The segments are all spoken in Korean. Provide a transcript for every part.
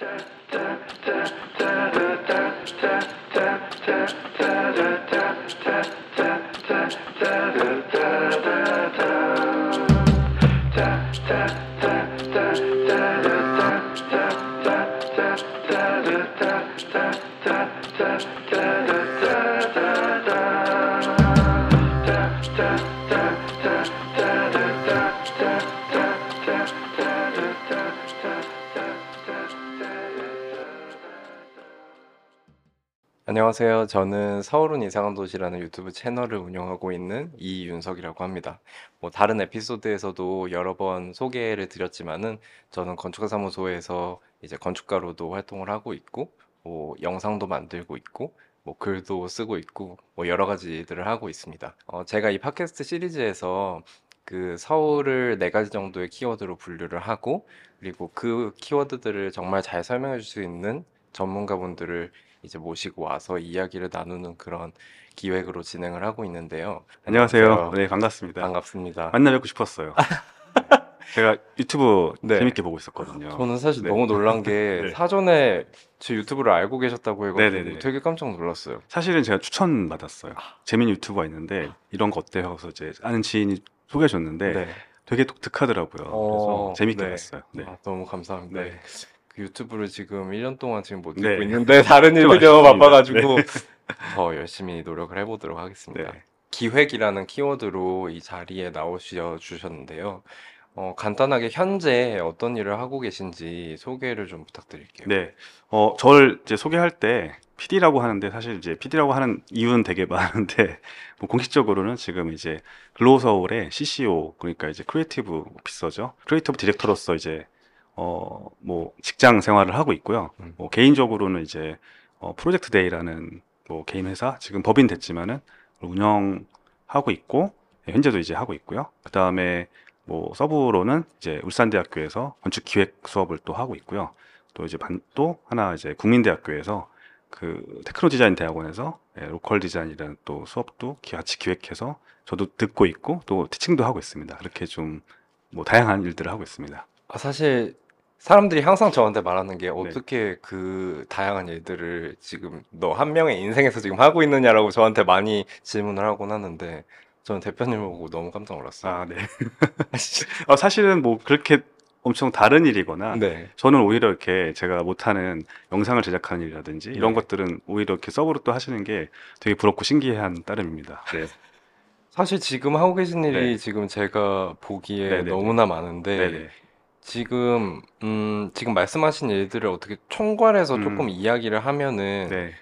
Da da. Uh, 안녕하세요. 저는 서울은 이상한 도시라는 유튜브 채널을 운영하고 있는 이윤석이라고 합니다. 뭐 다른 에피소드에서도 여러 번 소개를 드렸지만은 저는 건축가 사무소에서 이제 건축가로도 활동을 하고 있고 뭐 영상도 만들고 있고 뭐 글도 쓰고 있고 뭐 여러 가지 일들을 하고 있습니다. 어, 제가 이 팟캐스트 시리즈에서 그 서울을 네 가지 정도의 키워드로 분류를 하고 그리고 그 키워드들을 정말 잘 설명해 줄 수 있는 전문가분들을 이제 모시고 와서 이야기를 나누는 그런 기획으로 진행을 하고 있는데요. 안녕하세요. 네, 반갑습니다. 반갑습니다. 만나 뵙고 싶었어요. 제가 유튜브 네. 재밌게 보고 있었거든요. 저는 사실 네. 너무 놀란 게 네. 사전에 제 유튜브를 알고 계셨다고 해가지고 네네네. 되게 깜짝 놀랐어요. 사실은 제가 추천 받았어요. 아. 재밌는 유튜버가 있는데 이런 거 어때요? 그래서 이제 아는 지인이 소개해 줬는데 네. 되게 독특하더라고요. 어, 그래서 재밌게 네. 봤어요. 네. 아, 너무 감사합니다. 네. 그 유튜브를 지금 1년 동안 지금 못 네. 듣고 있는데 다른 좀 일들이 너무 아쉽습니다. 바빠가지고 네. 더 열심히 노력을 해보도록 하겠습니다. 네. 기획이라는 키워드로 이 자리에 나오셔 주셨는데요. 어, 간단하게 현재 어떤 일을 하고 계신지 소개를 좀 부탁드릴게요. 네. 어, 저를 이제 소개할 때 PD라고 하는데 사실 이제 PD라고 하는 이유는 되게 많은데 뭐 공식적으로는 지금 이제 글로우 서울의 CCO 그러니까 이제 creative officer죠. creative director로서 이제 어, 뭐 직장 생활을 하고 있고요. 음. 뭐 개인적으로는 이제 어, 프로젝트 데이라는 뭐 개인 회사 지금 법인 됐지만은 운영하고 있고 예, 현재도 이제 하고 있고요. 그 다음에 뭐 서브로는 이제 울산대학교에서 건축 기획 수업을 또 하고 있고요. 또 이제 반, 또 하나 이제 국민대학교에서 그 테크노 디자인 대학원에서 예, local design이라는 또 수업도 기- 같이 기획해서 저도 듣고 있고 또 티칭도 하고 있습니다. 그렇게 좀 뭐 다양한 일들을 하고 있습니다. 아, 사실 사람들이 항상 저한테 말하는 네. 게 어떻게 그 다양한 일들을 지금 너 한 명의 인생에서 지금 하고 있느냐라고 저한테 많이 질문을 하곤 하는데 저는 대표님을 보고 너무 깜짝 놀랐어요. 아, 네. 어, 사실은 뭐 그렇게 엄청 다른 일이거나 네. 저는 오히려 이렇게 제가 못하는 영상을 제작하는 일이라든지 이런 네. 것들은 오히려 이렇게 서브로 또 하시는 게 되게 부럽고 신기한 따름입니다. 네. 사실 지금 하고 계신 일이 네. 지금 제가 보기에. 너무나 많은데. 지금 음 지금 말씀하신 일들을 어떻게 총괄해서 음. 조금 이야기를 하면은 네.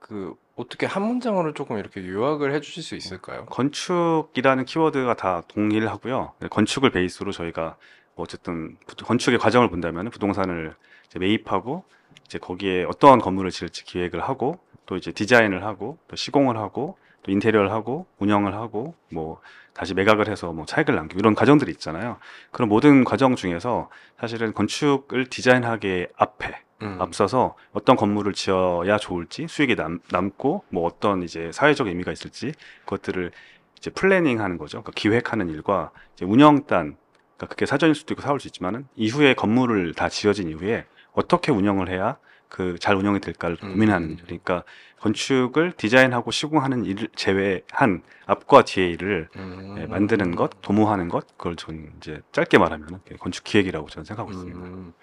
그 어떻게 한 문장으로 조금 이렇게 요약을 해주실 수 있을까요? 건축이라는 키워드가 다 동일하고요. 네, 건축을 베이스로 저희가 뭐 어쨌든 부- 건축의 과정을 본다면 부동산을 이제 매입하고 이제 거기에 어떠한 건물을 지을지 기획을 하고 또 이제 디자인을 하고 또 시공을 하고 또 인테리어를 하고 운영을 하고 뭐 다시 매각을 해서 뭐 차익을 남기고 이런 과정들이 있잖아요. 그런 모든 과정 중에서 사실은 건축을 디자인하기에 앞에 음. 앞서서 어떤 건물을 지어야 좋을지 수익이 남, 남고 뭐 어떤 이제 사회적 의미가 있을지 그것들을 이제 planning 하는 거죠. 그러니까 기획하는 일과 이제 운영단 그러니까 그게 사전일 수도 있고 사올 수 있지만은 이후에 건물을 다 지어진 이후에 어떻게 운영을 해야 그 잘 운영이 될까를 음. 고민하는 그러니까 건축을 디자인하고 시공하는 일을 제외한 앞과 뒤의 일을 음. 예, 만드는 것, 도모하는 것 그걸 전 이제 짧게 말하면 건축 기획이라고 저는 생각하고 있습니다. 음.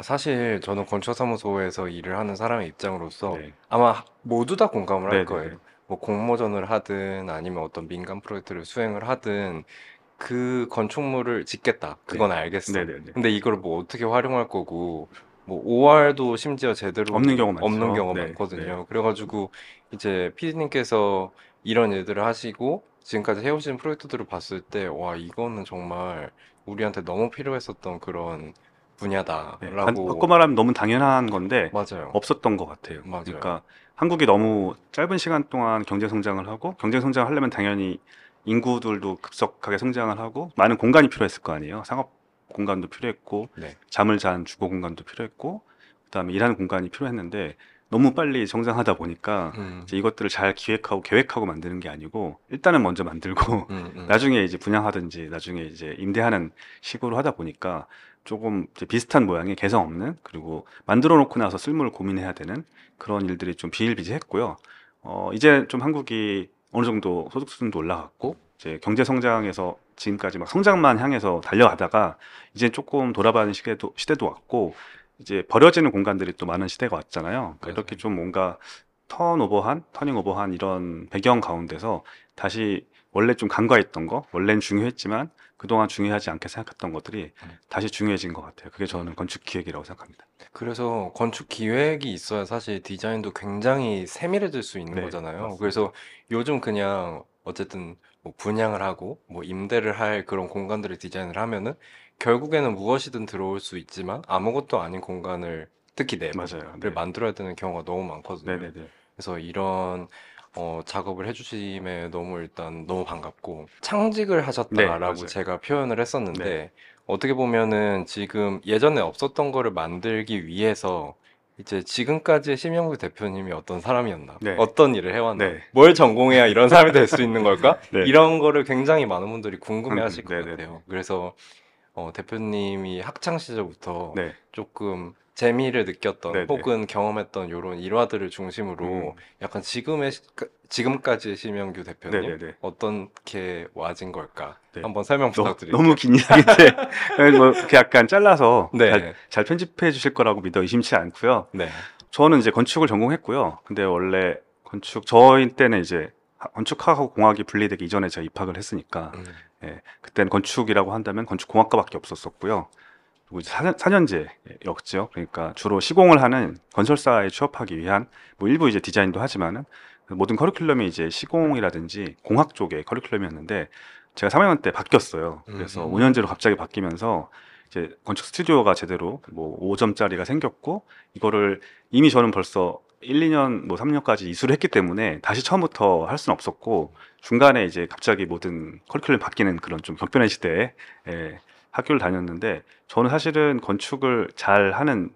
사실 저는 건축사무소에서 일을 하는 사람의 입장으로서 네. 아마 모두 다 공감을 할 네네네. 거예요. 뭐 공모전을 하든 아니면 어떤 민간 프로젝트를 수행을 하든 그 건축물을 짓겠다. 그건 알겠어. 네네네. 근데 이걸 뭐 어떻게 활용할 거고 뭐 OR도 심지어 제대로 없는 경우가 없는. 경우가 네, 많거든요. 네. 그래가지고 이제 PD님께서 이런 일들을 하시고 지금까지 해오신 프로젝트들을 봤을 때 와 이거는 정말 우리한테 너무 필요했었던 그런 네, 분야다라고 바꿔 말하면 너무 당연한 건데 맞아요. 없었던 것 같아요. 맞아요. 그러니까 한국이 너무 짧은 시간 동안 경제 성장을 하고 경제 성장을 하려면 당연히 인구들도 급속하게 성장을 하고 많은 공간이 필요했을 거 아니에요. 상업 공간도 필요했고 네. 잠을 잔 주거 공간도 필요했고 그다음에 일하는 공간이 필요했는데 너무 빨리 성장하다 보니까 음. 이제 이것들을 잘 기획하고 계획하고 만드는 게 아니고 일단은 먼저 만들고 음, 음. 나중에 이제 분양하든지 나중에 이제 임대하는 식으로 하다 보니까 조금 비슷한 모양의 개성 없는 그리고 만들어 놓고 나서 쓸모를 고민해야 되는 그런 일들이 좀 비일비재했고요. 어, 이제 좀 한국이 어느 정도 소득 수준도 올라갔고 이제 경제 성장에서 지금까지 막 성장만 향해서 달려가다가 이제 조금 돌아가는 시대도 시대도 왔고 이제 버려지는 공간들이 또 많은 시대가 왔잖아요. 그러니까 맞아요. 이렇게 좀 뭔가 턴오버한, 터닝오버한 이런 배경 가운데서 다시 원래 좀 간과했던 거, 원래는 중요했지만 그동안 중요하지 않게 생각했던 것들이 음. 다시 중요해진 것 같아요. 그게 저는 건축 기획이라고 생각합니다. 그래서 건축 기획이 있어야 사실 디자인도 굉장히 세밀해질 수 있는 네, 거잖아요. 맞습니다. 그래서 요즘 그냥 어쨌든 뭐 분양을 하고 뭐 임대를 할 그런 공간들을 디자인을 하면은 결국에는 무엇이든 들어올 수 있지만 아무것도 아닌 공간을 특히 내부를 맞아요. 네. 만들어야 되는 경우가 너무 많거든요. 네네네. 그래서 이런 어, 작업을 해주심에 너무 일단 너무 반갑고 창직을 네, 하셨다라고 맞아요. 제가 표현을 했었는데 네. 어떻게 보면은 지금 예전에 없었던 거를 만들기 위해서 이제 지금까지의 심영구 대표님이 어떤 사람이었나, 네. 어떤 일을 해왔나, 네. 뭘 전공해야 이런 사람이 될 수 있는 걸까? 네. 이런 거를 굉장히 많은 분들이 궁금해하실 음, 것 네네네. 같아요. 그래서 어, 대표님이 학창 시절부터 네. 조금 재미를 느꼈던 네네. 혹은 경험했던 이런 일화들을 중심으로 음. 약간 지금의 시- 그- 지금까지의 심영규 대표님 네네네. 어떻게 와진 걸까 네. 한번 설명 너, 부탁드릴게요. 너무 긴 이야기인데 뭐 약간 잘라서 네. 잘, 잘 편집해 주실 거라고 믿어 의심치 않고요. 네. 저는 이제 건축을 전공했고요. 근데 원래 건축 저희 때는 이제 하- 건축학하고 공학이 분리되기 이전에 제가 입학을 했으니까 음. 예, 그때는 건축이라고 한다면 건축공학과밖에 없었었고요. 그리고 이제 4년, 제였죠 그러니까 주로 시공을 하는 건설사에 취업하기 위한 뭐 일부 이제 디자인도 하지만은 그 모든 커리큘럼이 이제 시공이라든지 공학 쪽의 커리큘럼이었는데 제가 3학년 때 바뀌었어요. 그래서 음. 5년제로 갑자기 바뀌면서 이제 건축 스튜디오가 제대로 뭐 5점짜리가 생겼고 이거를 이미 저는 벌써 1, 2년 뭐 3년까지 이수를 했기 때문에 다시 처음부터 할 수는 없었고 중간에 이제 갑자기 모든 커리큘럼이 바뀌는 그런 좀 격변의 시대에 예, 학교를 다녔는데 저는 사실은 건축을 잘 하는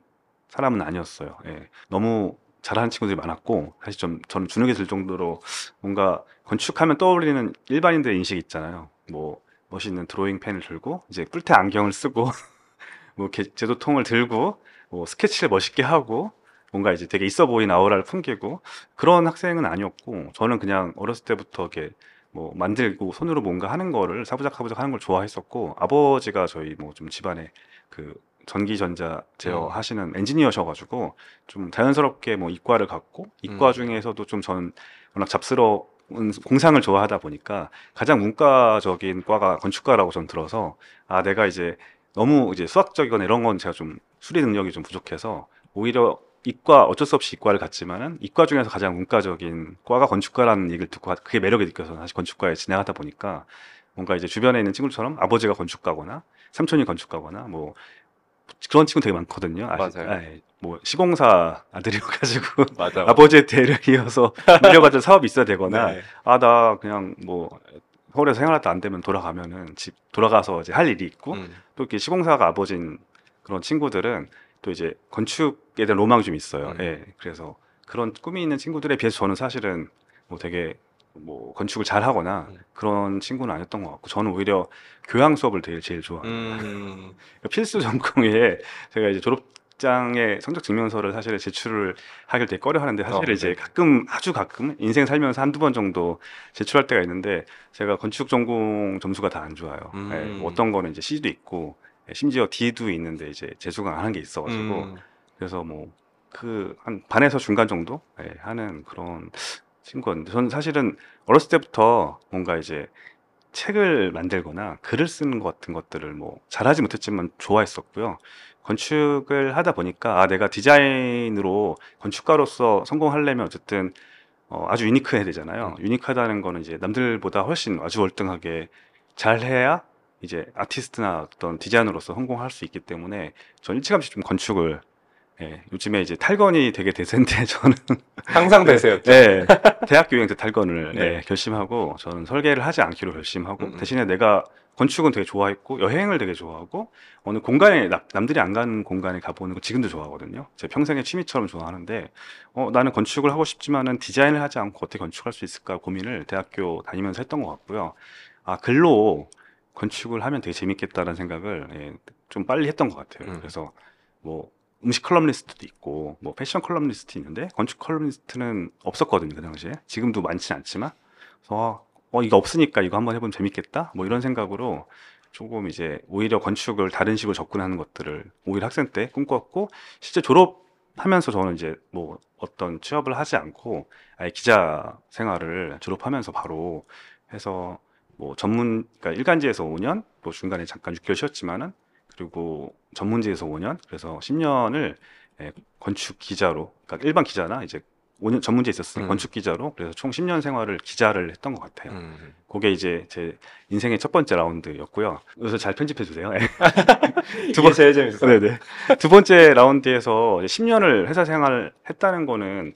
사람은 아니었어요. 예, 너무 잘하는 친구들이 많았고 사실 좀 저는 주눅이 들 정도로 뭔가 건축하면 떠올리는 일반인들의 인식이 있잖아요. 뭐 멋있는 드로잉 펜을 들고 이제 뿔테 안경을 쓰고 뭐 이렇게 제도통을 들고 뭐 스케치를 멋있게 하고 뭔가 이제 되게 있어 보이는 아우라를 풍기고 그런 학생은 아니었고 저는 그냥 어렸을 때부터 이렇게 뭐 만들고 손으로 뭔가 하는 거를 사부작사부작 하는 걸 좋아했었고 아버지가 저희 뭐 좀 집안에 그 전기 전자 제어 음. 하시는 엔지니어셔가지고 좀 자연스럽게 뭐 이과를 갔고 이과 음. 중에서도 좀 전 워낙 잡스러운 공상을 좋아하다 보니까 가장 문과적인 과가 건축과라고 전 들어서 아 내가 이제 너무 이제 수학적이거나 이런 건 제가 좀 수리 능력이 좀 부족해서 오히려 이과 어쩔 수 없이 이과를 갔지만은 이과 중에서 가장 문과적인 과가 건축과라는 얘기를 듣고 그게 매력이 느껴서 다시 건축과에 진행하다 보니까 뭔가 이제 주변에 있는 친구들처럼 아버지가 건축가거나 삼촌이 건축가거나 뭐 그런 친구 되게 많거든요. 아시- 맞아요. 아, 예. 뭐 시공사 아들이어가지고. 아버지의 대를 이어서 물려받은 사업이 있어야 되거나 네. 아나 그냥 뭐 서울에서 생활하다 안 되면 돌아가면은 집 돌아가서 이제 할 일이 있고 음. 또 이렇게 시공사가 아버지인 그런 친구들은 또 이제 건축에 대한 로망이 좀 있어요. 음. 예. 그래서 그런 꿈이 있는 친구들에 비해서 저는 사실은 뭐 되게 뭐 건축을 잘 하거나 음. 그런 친구는 아니었던 것 같고 저는 오히려 교양 수업을 되게 제일 좋아해요. 음. 필수 전공에 제가 이제 졸업장에 성적 증명서를 사실 제출을 하길 되게 꺼려 하는데 사실 어, 이제 네. 가끔 아주 가끔 인생 살면서 한두 번 정도 제출할 때가 있는데 제가 건축 전공 점수가 다 안 좋아요. 음. 예, 뭐 어떤 거는 이제 C도 있고 예, 심지어 D도 있는데 이제 재수가 안한 게 있어가지고 음. 그래서 뭐 그 한 반에서 중간 정도 예, 하는 그런 친구였는데 저는 사실은 어렸을 때부터 뭔가 이제 책을 만들거나 글을 쓰는 것 같은 것들을 뭐 잘하지 못했지만 좋아했었고요. 건축을 하다 보니까 아 내가 디자인으로 건축가로서 성공하려면 어쨌든 어, 아주 유니크해야 되잖아요. 음. 유니크하다는 거는 이제 남들보다 훨씬 아주 월등하게 잘해야 이제 아티스트나 어떤 디자이너로서 성공할 수 있기 때문에 전 일찌감치 좀 건축을 예, 요즘에 이제 탈건이 되게 대세인데 저는 항상. 네, 대학교 여행 때 탈건을 네. 예, 결심하고 저는 설계를 하지 않기로 결심하고 음, 음. 대신에 내가 건축은 되게 좋아했고 여행을 되게 좋아하고 어느 공간에 남, 남들이 안 가는 공간에 가보는 거 지금도 좋아하거든요. 제 평생의 취미처럼 좋아하는데 어, 나는 건축을 하고 싶지만은 디자인을 하지 않고 어떻게 건축할 수 있을까 고민을 대학교 다니면서 했던 것 같고요. 아 글로 건축을 하면 되게 재밌겠다는 생각을 예, 좀 빨리 했던 것 같아요. 음. 그래서 뭐 음식 칼럼니스트도 있고 뭐 패션 칼럼니스트 있는데 건축 칼럼니스트는 없었거든요 그 당시에 지금도 많지는 않지만 그래서 어 이거 없으니까 이거 한번 해보면 재밌겠다 뭐 이런 생각으로 조금 이제 오히려 건축을 다른 식으로 접근하는 것들을 오히려 학생 때 꿈꿨고 실제 졸업하면서 저는 이제 뭐 어떤 취업을 하지 않고 아예 기자 생활을 졸업하면서 바로 해서 뭐 전문 그러니까 일간지에서 5년 뭐 중간에 잠깐 6개월 쉬었지만은 그리고 전문지에서 5년 그래서 10년을 예, 건축 기자로 그러니까 일반 기자나 이제 5년 전문지에 있었으니 음. 건축 기자로 그래서 총 10년 생활을 기자를 했던 것 같아요. 음. 그게 이제 제 인생의 첫 번째 라운드였고요. 그래서 잘 편집해 주세요. 예. 두번 제일 재밌어요. 네네. 두 번째 라운드에서 이제 10년을 회사 생활을 했다는 거는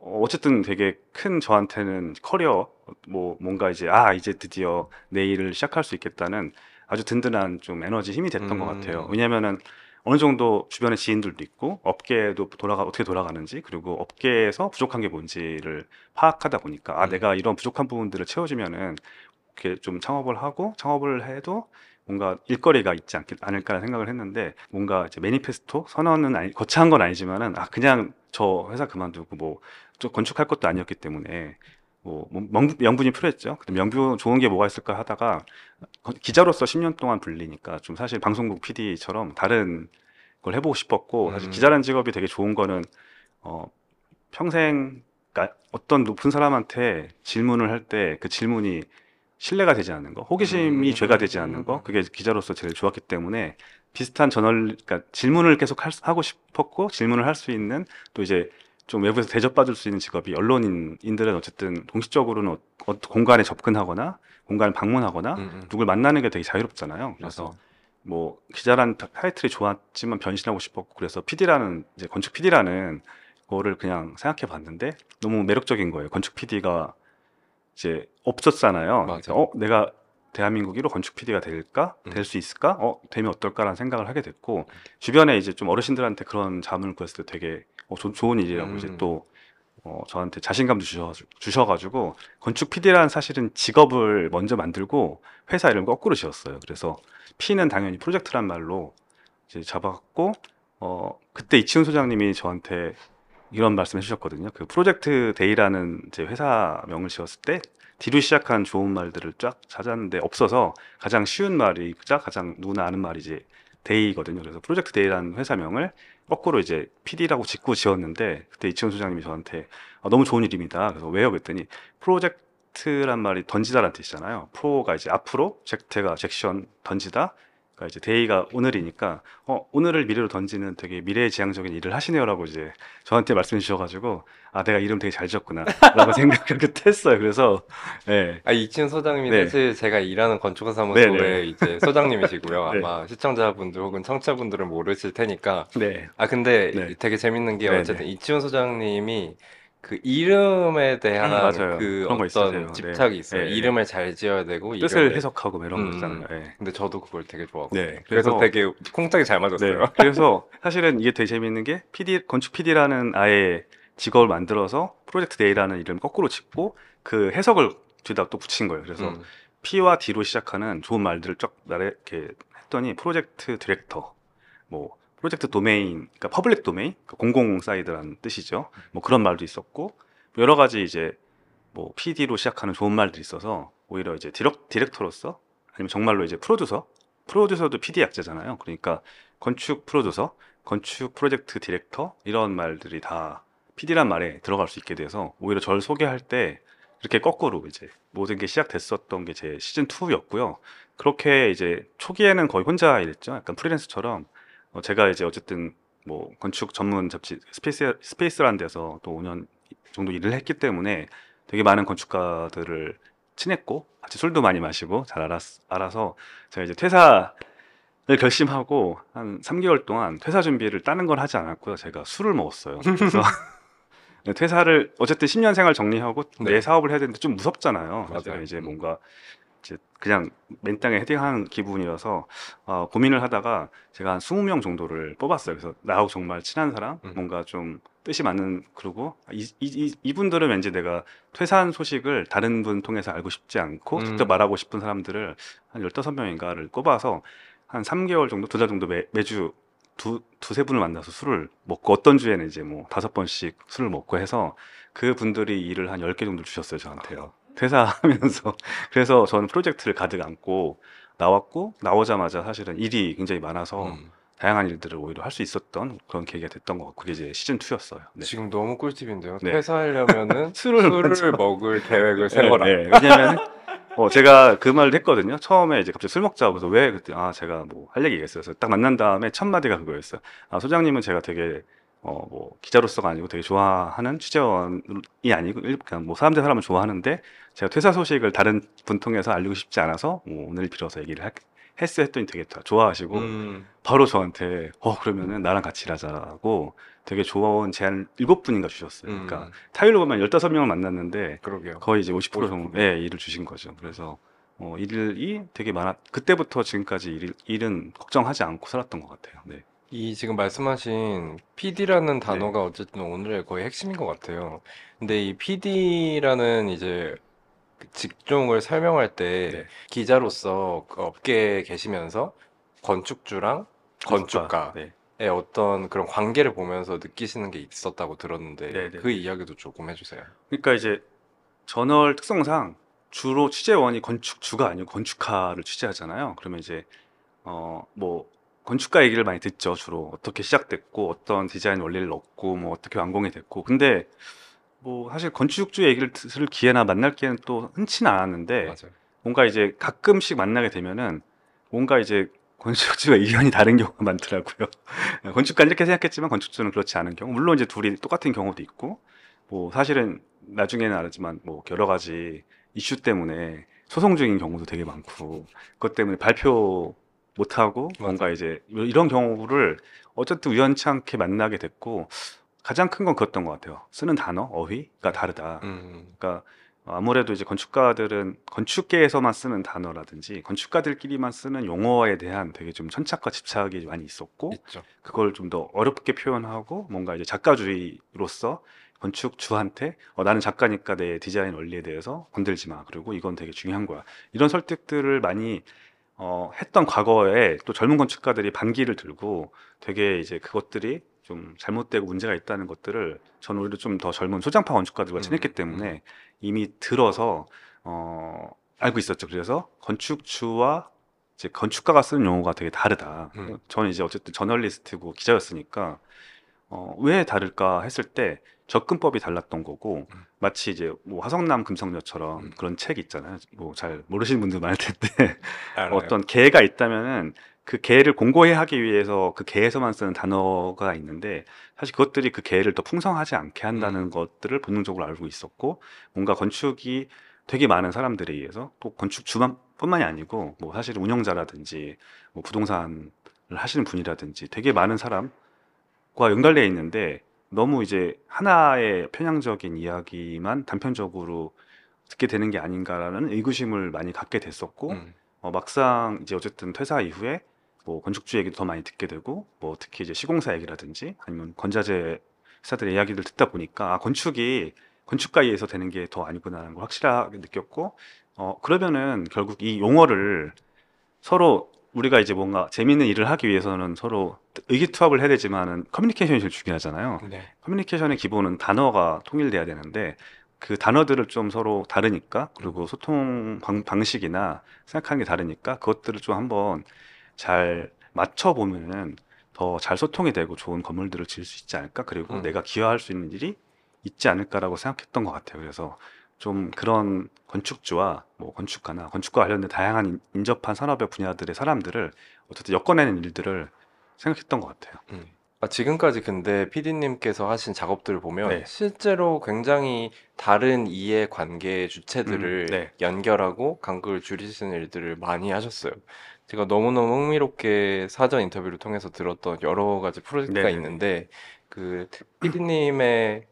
어, 어쨌든 되게 큰 저한테는 커리어 뭐 뭔가 이제 아 이제 드디어 내 일을 시작할 수 있겠다는 아주 든든한 좀 에너지 힘이 됐던 것 음. 같아요. 왜냐면은 어느 정도 주변에 지인들도 있고 업계도 돌아가 어떻게 돌아가는지 그리고 업계에서 부족한 게 뭔지를 파악하다 보니까 아 음. 내가 이런 부족한 부분들을 채워주면은 이렇게 좀 창업을 하고 창업을 해도 뭔가 일거리가 있지 않을까라는 생각을 했는데 뭔가 이제 매니페스토 선언은 아니, 거창한 건 아니지만은 아 그냥 저 회사 그만두고 뭐좀 건축할 것도 아니었기 때문에 뭐 명, 명분이 필요했죠. 근데 명분 좋은 게 뭐가 있을까 하다가 거- 기자로서 10년 동안 불리니까 좀 사실 방송국 PD처럼 다른 걸 해보고 싶었고 사실 음. 기자라는 직업이 되게 좋은 거는 어 평생 그러니까 어떤 높은 사람한테 질문을 할 때 그 질문이 신뢰가 되지 않는 거, 호기심이 음. 죄가 되지 않는 거, 그게 기자로서 제일 좋았기 때문에 비슷한 저널, 그러니까 질문을 계속 할 수- 하고 싶었고 질문을 할 수 있는 또 이제 좀 외부에서 대접받을 수 있는 직업이 언론인들은 어쨌든 공식적으로는 어, 어, 공간에 접근하거나 공간을 방문하거나 음, 음. 누굴 만나는 게 되게 자유롭잖아요. 그래서 맞아. 뭐 타- 타이틀이 좋았지만 변신하고 싶었고 그래서 PD라는 이제 건축 PD라는 거를 그냥 생각해 봤는데 너무 매력적인 거예요. 건축 PD가 이제 없었잖아요. 맞아. 어, 내가 대한민국 1호 건축 PD가 될까? 음. 될수 있을까? 어, 되면 어떨까라는 생각을 하게 됐고 주변에 이제 좀 어르신들한테 그런 자문을 구했을 때 되게 어, 조- 좋은 일이라고 음. 이제 또 어, 저한테 자신감도 주셔, 주셔가지고 건축 PD라는 사실은 직업을 먼저 만들고 회사 이름 거꾸로 지었어요. 그래서 P는 당연히 프로젝트란 말로 이제 잡았고 어, 그때 이치훈 소장님이 저한테 이런 말씀 해 주셨거든요. 그 프로젝트 day라는 이제 회사명을 지었을 때 D로 시작한 좋은 말들을 쫙 찾았는데 없어서 가장 쉬운 말이 쫙 가장 누구나 아는 말이 이제 day거든요. 그래서 프로젝트 day라는 회사명을 거꾸로 이제 PD라고 짓고 지었는데 그때 이치훈 소장님이 저한테 아, 너무 좋은 이름이다. 그래서 왜요? 그랬더니 프로젝트 란 말이 던지다라는 뜻이잖아요. pro가 이제 앞으로, ject가 jection 던지다. 그러니까 이제 day가 오늘이니까 어, 오늘을 미래로 던지는 되게 미래지향적인 일을 하시네요라고 이제 저한테 말씀해 주셔가지고 아 내가 이름 되게 잘 지었구나라고 생각을 그때 했어요. 그래서 예. 아, 이치훈 소장님이 네. 사실 제가 일하는 건축가 사무소의 네, 이제 소장님이시고요. 네. 아마 시청자분들 혹은 청취자분들은 모르실 테니까. 네. 아, 근데 네. 되게 재밌는 게 네, 어쨌든 네. 이치훈 소장님이 그 이름에 대한 음, 맞아요. 그 그런 거 어떤 있으세요. 집착이 네. 있어요. 네. 이름을 잘 지어야 되고 뜻을 이름을- 해석하고 뭐 이런 음, 거 있잖아요. 예. 근데 저도 그걸 되게 좋아하고. 네. 그래서 그래서- 되게 쿵짝이 잘 네. 맞았어요. 그래서 사실은 이게 되게 재밌는 게 PD 건축 PD라는 아예 직업을 만들어서 프로젝트 day라는 이름 거꾸로 짓고 그 해석을 뒤에다 또 붙인 거예요. 그래서 음. P와 D로 시작하는 좋은 말들을 쫙 나열 이렇게 했더니 프로젝트 디렉터, 뭐 프로젝트 도메인, 그러니까 public 도메인, 그러니까 공공 사이트라는 뜻이죠. 뭐 그런 말도 있었고 여러 가지 이제 뭐 PD로 시작하는 좋은 말들이 있어서 오히려 이제 디렉, 디렉터로서 아니면 정말로 이제 프로듀서, 프로듀서도 PD 약자잖아요. 그러니까 건축 프로듀서, 건축 프로젝트 디렉터 이런 말들이 다 PD란 말에 들어갈 수 있게 돼서 오히려 저를 소개할 때 이렇게 거꾸로 이제 모든 게 시작됐었던 게 제 시즌 2였고요. 그렇게 이제 초기에는 거의 혼자 일했죠. 약간 프리랜서처럼 어, 제가 이제 어쨌든 뭐 건축 전문 잡지 스페이스 스페이스라는 데서 또 5년 정도 일을 했기 때문에 되게 많은 건축가들을 친했고 같이 술도 많이 마시고 잘 알았, 알아서 제가 이제 퇴사를 결심하고 한 3개월 동안 퇴사 준비를 다른 걸 하지 않았고요. 제가 술을 먹었어요. 그래서 네, 퇴사를 어쨌든 10년 생활 정리하고 네. 내 사업을 해야 되는데 좀 무섭잖아요. 맞아요. 제가 이제 음. 뭔가 그냥 맨 땅에 헤딩하는 기분이어서 어, 고민을 하다가 제가 한 20명 정도를 뽑았어요. 그래서 나하고 정말 친한 사람, 음. 뭔가 좀 뜻이 맞는 그러고 이, 이, 이, 이 분들은 왠지 내가 퇴사한 소식을 다른 분 통해서 알고 싶지 않고 음. 직접 말하고 싶은 사람들을 한 15명인가를 꼽아서 한 3개월 정도, 두 달 정도 매, 매주 두, 두세 분을 만나서 술을 먹고 어떤 주에는 이제 뭐 다섯 번씩 술을 먹고 해서 그 분들이 일을 한 10개 정도 주셨어요, 저한테요. 퇴사하면서. 그래서 저는 프로젝트를 가득 안고 나왔고, 나오자마자 사실은 일이 굉장히 많아서 음. 다양한 일들을 오히려 할 수 있었던 그런 계기가 됐던 것 같고, 그게 이제 시즌 2였어요. 네. 지금 너무 꿀팁인데요. 네. 퇴사하려면은 술을 술을 먹을 계획을 세워라. 네, 네. 왜냐면 어, 제가 그 말을 했거든요. 처음에 이제 갑자기 술 먹자고 해서 왜 그때 아 제가 뭐 할 얘기가 있어요. 그래서 딱 만난 다음에 첫 마디가 그거였어요. 아 소장님은 제가 되게 어 뭐 기자로서가 아니고 되게 좋아하는 취재원이 아니고 일- 그냥 뭐 사람들 사람을 좋아하는데 제가 퇴사 소식을 다른 분 통해서 알리고 싶지 않아서 뭐 오늘 빌어서 얘기를 하- 했어 했더니 되게 다 좋아하시고 음. 바로 저한테 어 그러면은 나랑 같이 일하자고 되게 좋은 제안 일곱 분인가 주셨어요. 음. 그러니까 타율로 보면 15명을 만났는데 그러게요. 거의 이제 50% 50%. 정도 의 일을 주신 거죠. 그래서 어, 일이 되게 많아. 그때부터 지금까지 일, 일은 걱정하지 않고 살았던 것 같아요. 네. 이 지금 말씀하신 PD라는 단어가 어쨌든 오늘의 거의 핵심인 것 같아요. 근데 이 PD라는 이제 그 직종을 설명할 때 네. 기자로서 그 업계에 계시면서 건축주랑 건축가의 네. 어떤 그런 관계를 보면서 느끼시는 게 있었다고 들었는데 네, 네, 그 네. 이야기도 조금 해주세요. 그러니까 이제 저널 특성상 주로 취재원이 건축주가 아니고 건축가를 취재하잖아요. 그러면 이제 어 뭐 건축가 얘기를 많이 듣죠. 주로 어떻게 시작됐고 어떤 디자인 원리를 넣고 뭐 어떻게 완공이 됐고. 근데 뭐 사실 건축주 얘기를 들을 기회나 만날 기회는 또 흔치는 않았는데 맞아요. 뭔가 이제 가끔씩 만나게 되면은 뭔가 이제 건축주가 의견이 다른 경우가 많더라고요. 건축가 이렇게 생각했지만 건축주는 그렇지 않은 경우. 물론 이제 둘이 똑같은 경우도 있고, 뭐 사실은 나중에는 알았지만 뭐 여러 가지 이슈 때문에 소송 중인 경우도 되게 많고, 그것 때문에 발표 못하고 뭔가 이제 이런 경우를 어쨌든 우연치 않게 만나게 됐고, 가장 큰 건 그랬던 것 같아요. 쓰는 단어, 어휘가 다르다. 음, 그러니까 아무래도 이제 건축가들은 건축계에서만 쓰는 단어라든지 건축가들끼리만 쓰는 용어에 대한 되게 좀 천착과 집착이 많이 있었고 있죠. 그걸 좀 더 어렵게 표현하고 뭔가 이제 작가주의로서 건축주한테 어, 나는 작가니까 내 디자인 원리에 대해서 건들지 마 그리고 이건 되게 중요한 거야 이런 설득들을 많이 어, 했던 과거에 또 젊은 건축가들이 반기를 들고 되게 이제 그것들이 좀 잘못되고 문제가 있다는 것들을 저는 오히려 좀 더 젊은 소장파 건축가들과 음, 친했기 때문에 이미 들어서 어, 알고 있었죠. 그래서 건축주와 이제 건축가가 쓰는 용어가 되게 다르다. 음. 저는 이제 어쨌든 저널리스트고 기자였으니까 어, 왜 다를까 했을 때 접근법이 달랐던 거고 음. 마치 이제 뭐 화성남 금성녀처럼 음. 그런 책 있잖아요. 뭐 잘 모르시는 분들 많을 텐데. 어떤 개가 있다면은 그 개를 공고히 하기 위해서 그 개에서만 쓰는 단어가 있는데 사실 그것들이 그 개를 더 풍성하지 않게 한다는 음. 것들을 본능적으로 알고 있었고 뭔가 건축이 되게 많은 사람들에 의해서 또 건축주만 뿐만이 아니고 뭐 사실 운영자라든지 뭐 부동산을 하시는 분이라든지 되게 많은 사람 과 연결되어 있는데 너무 이제 하나의 편향적인 이야기만 단편적으로 듣게 되는 게 아닌가라는 의구심을 많이 갖게 됐었고 음, 어, 막상 이제 어쨌든 퇴사 이후에 뭐 건축주 얘기도 더 많이 듣게 되고 뭐 특히 이제 시공사 얘기라든지 아니면 건자재 회사들의 이야기를 듣다 보니까 아, 건축이 건축가에 의해서 되는 게 더 아니구나라는 걸 확실하게 느꼈고 어 그러면은 결국 이 용어를 서로 우리가 이제 뭔가 재밌는 일을 하기 위해서는 서로 의기투합을 해야 되지만은 커뮤니케이션이 제일 중요하잖아요. 네. 커뮤니케이션의 기본은 단어가 통일돼야 되는데 그 단어들을 좀 서로 다르니까 그리고 소통 방, 방식이나 생각하는 게 다르니까 그것들을 좀 한번 잘 맞춰 보면은 더 잘 소통이 되고 좋은 건물들을 지을 수 있지 않을까 그리고 음. 내가 기여할 수 있는 일이 있지 않을까라고 생각했던 것 같아요. 그래서 좀 그런 건축주와 뭐 건축가나 건축과 관련된 다양한 인- 인접한 산업의 분야들의 사람들을 어쨌든 엮어내는 일들을 생각했던 것 같아요. 음. 아, 지금까지 근데 PD님께서 하신 작업들을 보면 네. 실제로 굉장히 다른 이해 관계의 주체들을 음, 네. 연결하고 간극을 줄이시는 일들을 많이 하셨어요. 제가 너무너무 흥미롭게 사전 인터뷰를 통해서 들었던 여러 가지 프로젝트가 네네네. 있는데 그 PD님의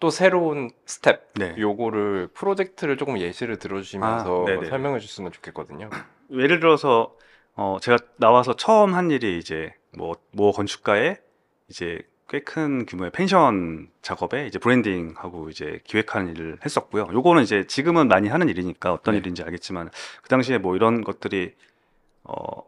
또 새로운 스텝 네. 요거를 프로젝트를 조금 예시를 들어주시면서 아. 설명해 주셨으면 좋겠거든요. 예를 들어서 어 제가 나와서 처음 한 일이 이제 뭐뭐 건축가의 이제 꽤 큰 규모의 펜션 작업에 이제 브랜딩하고 이제 기획하는 일을 했었고요. 요거는 이제 지금은 많이 하는 일이니까 어떤 네. 일인지 알겠지만 그 당시에 뭐 이런 것들이 어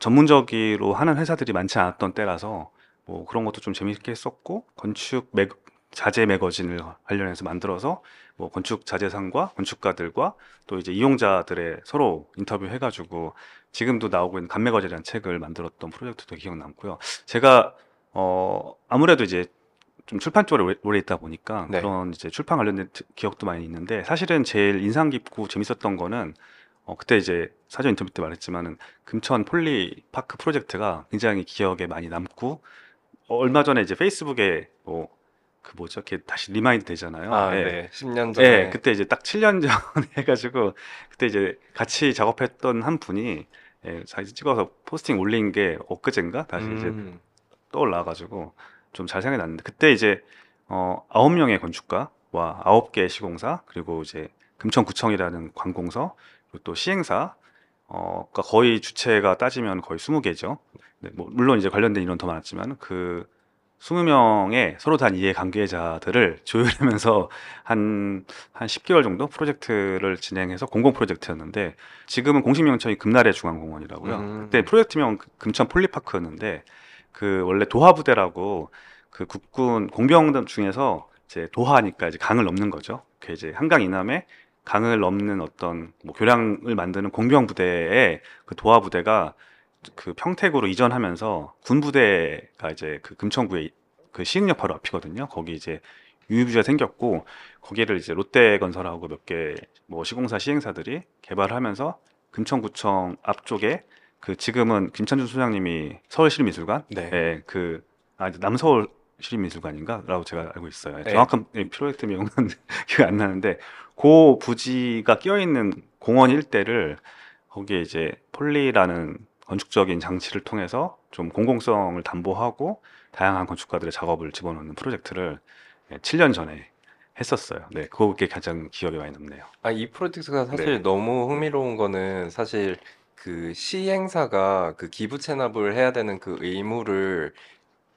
전문적으로 하는 회사들이 많지 않았던 때라서 뭐 그런 것도 좀 재밌게 했었고 건축 매, 자재 매거진을 관련해서 만들어서 뭐 건축 자재상과 건축가들과 또 이제 이용자들의 서로 인터뷰 해가지고 지금도 나오고 있는 감매거절이라는 책을 만들었던 프로젝트도 기억 남고요. 제가 어 아무래도 이제 좀 출판 쪽에 오래, 오래 있다 보니까 네. 그런 이제 출판 관련된 트- 기억도 많이 있는데 사실은 제일 인상 깊고 재밌었던 거는 어 그때 이제 사전 인터뷰 때 말했지만은 금천 폴리파크 프로젝트가 굉장히 기억에 많이 남고 어, 얼마 전에 이제 페이스북에 뭐 그 뭐죠? 이렇게 다시 리마인드 되잖아요. 아, 예. 네. 10년 예, 전에 그때 이제 딱 7년 전에 해가지고 그때 이제 같이 작업했던 한 분이 예, 자기 찍어서 포스팅 올린 게 엊그젠가 다시 이제 음, 떠올라가지고 좀 잘 생각이 났는데 그때 이제 어 아홉 명의 건축가와 아홉 개의 시공사 그리고 이제 금천구청이라는 관공서 그리고 또 시행사 어 그러니까 거의 주체가 따지면 거의 20개죠. 뭐 물론 이제 관련된 인원 더 많았지만 그 20명의 서로 다른 이해 관계자들을 조율하면서 한, 한 10개월 정도 프로젝트를 진행해서 공공 프로젝트였는데 지금은 공식 명칭이 금나래 중앙공원이라고요. 음. 그때 프로젝트명 그 금천 폴리파크였는데 그 원래 도하부대라고 그 국군 공병 중에서 이제 도하니까 이제 강을 넘는 거죠. 그 이제 한강 이남에 강을 넘는 어떤 뭐 교량을 만드는 공병 부대에 그 도하 부대가 그 평택으로 이전하면서 군 부대가 이제 그 금천구에 그 시흥역 바로 앞이거든요. 거기 이제 유유부지가 생겼고 거기를 이제 롯데건설하고 몇 개 뭐 시공사 시행사들이 개발하면서 금천구청 앞쪽에 그 지금은 김찬준 소장님이 서울시립미술관 네. 예, 그 아, 이제 남서울 시립미술관인가라고 제가 알고 있어요. 네. 정확한 예, 프로젝트 명은 기억이 안 나는데 그 부지가 끼어 있는 공원 일대를 거기에 이제 폴리라는 건축적인 장치를 통해서 좀 공공성을 담보하고 다양한 건축가들의 작업을 집어넣는 프로젝트를 예, 7년 전에 했었어요. 네, 그게 가장 기억에 많이 남네요. 아, 이 프로젝트가 사실 네. 너무 흥미로운 거는 사실 그 시행사가 그 기부 체납을 해야 되는 그 의무를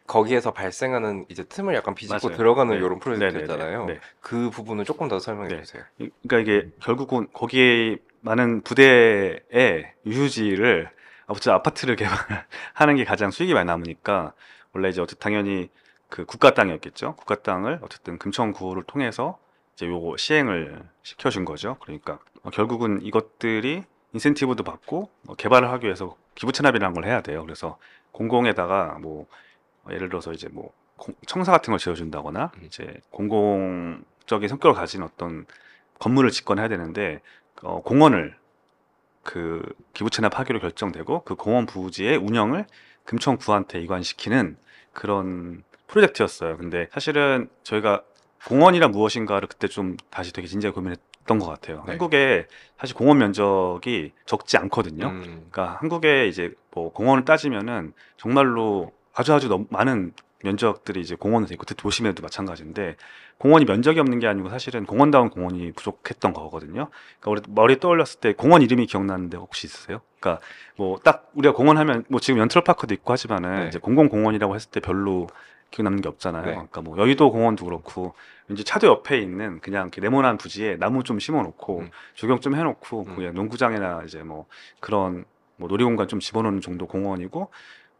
거기에서 발생하는 이제 틈을 약간 비집고 맞아요. 들어가는 네. 이런 프로젝트잖아요. 네, 네, 네. 그 부분을 조금 더 설명해 네. 주세요. 이- 그러니까 이게 결국은 거기에 많은 부대의 유휴지를 어쨌든 아파트를 개발하는 게 가장 수익이 많이 남으니까 원래 이제 어쨌든 당연히 그 국가 땅이었겠죠. 국가 땅을 어쨌든 금천구를 통해서 이제 요거 시행을 시켜준 거죠. 그러니까 어, 결국은 이것들이 인센티브도 받고 어, 개발을 하기 위해서 기부 체납이라는 걸 해야 돼요. 그래서 공공에다가 뭐 어, 예를 들어서 이제 뭐 공- 청사 같은 걸 지어준다거나 음. 이제 공공적인 성격을 가진 어떤 건물을 짓거나 해야 되는데 어, 공원을 그 기부 체납 하기로 결정되고 그 공원 부지의 운영을 금천구한테 이관시키는 그런 프로젝트였어요. 근데 사실은 저희가 공원이란 무엇인가를 그때 좀 다시 되게 진지하게 고민했던 것 같아요. 네. 한국에 사실 공원 면적이 적지 않거든요. 음, 그러니까 한국에 이제 뭐 공원을 따지면은 정말로 아주 아주 너무 많은 면적들이 이제 공원에 있고 도심에도 마찬가지인데 공원이 면적이 없는 게 아니고 사실은 공원다운 공원이 부족했던 거거든요. 그러니까 우리 머리 떠올렸을 때 공원 이름이 기억나는데 혹시 있으세요? 그러니까 뭐 딱 우리가 공원 하면 뭐 지금 연트럴파크도 있고 하지만은 네. 이제 공공 공원이라고 했을 때 별로 기억 남는 게 없잖아요. 네. 그러니까 뭐 여의도 공원도 그렇고 왠지 차도 옆에 있는 그냥 네모난 부지에 나무 좀 심어놓고 음. 조경 좀 해놓고 음. 그냥 농구장이나 이제 뭐 그런 뭐 놀이공간 좀 집어넣는 정도 공원이고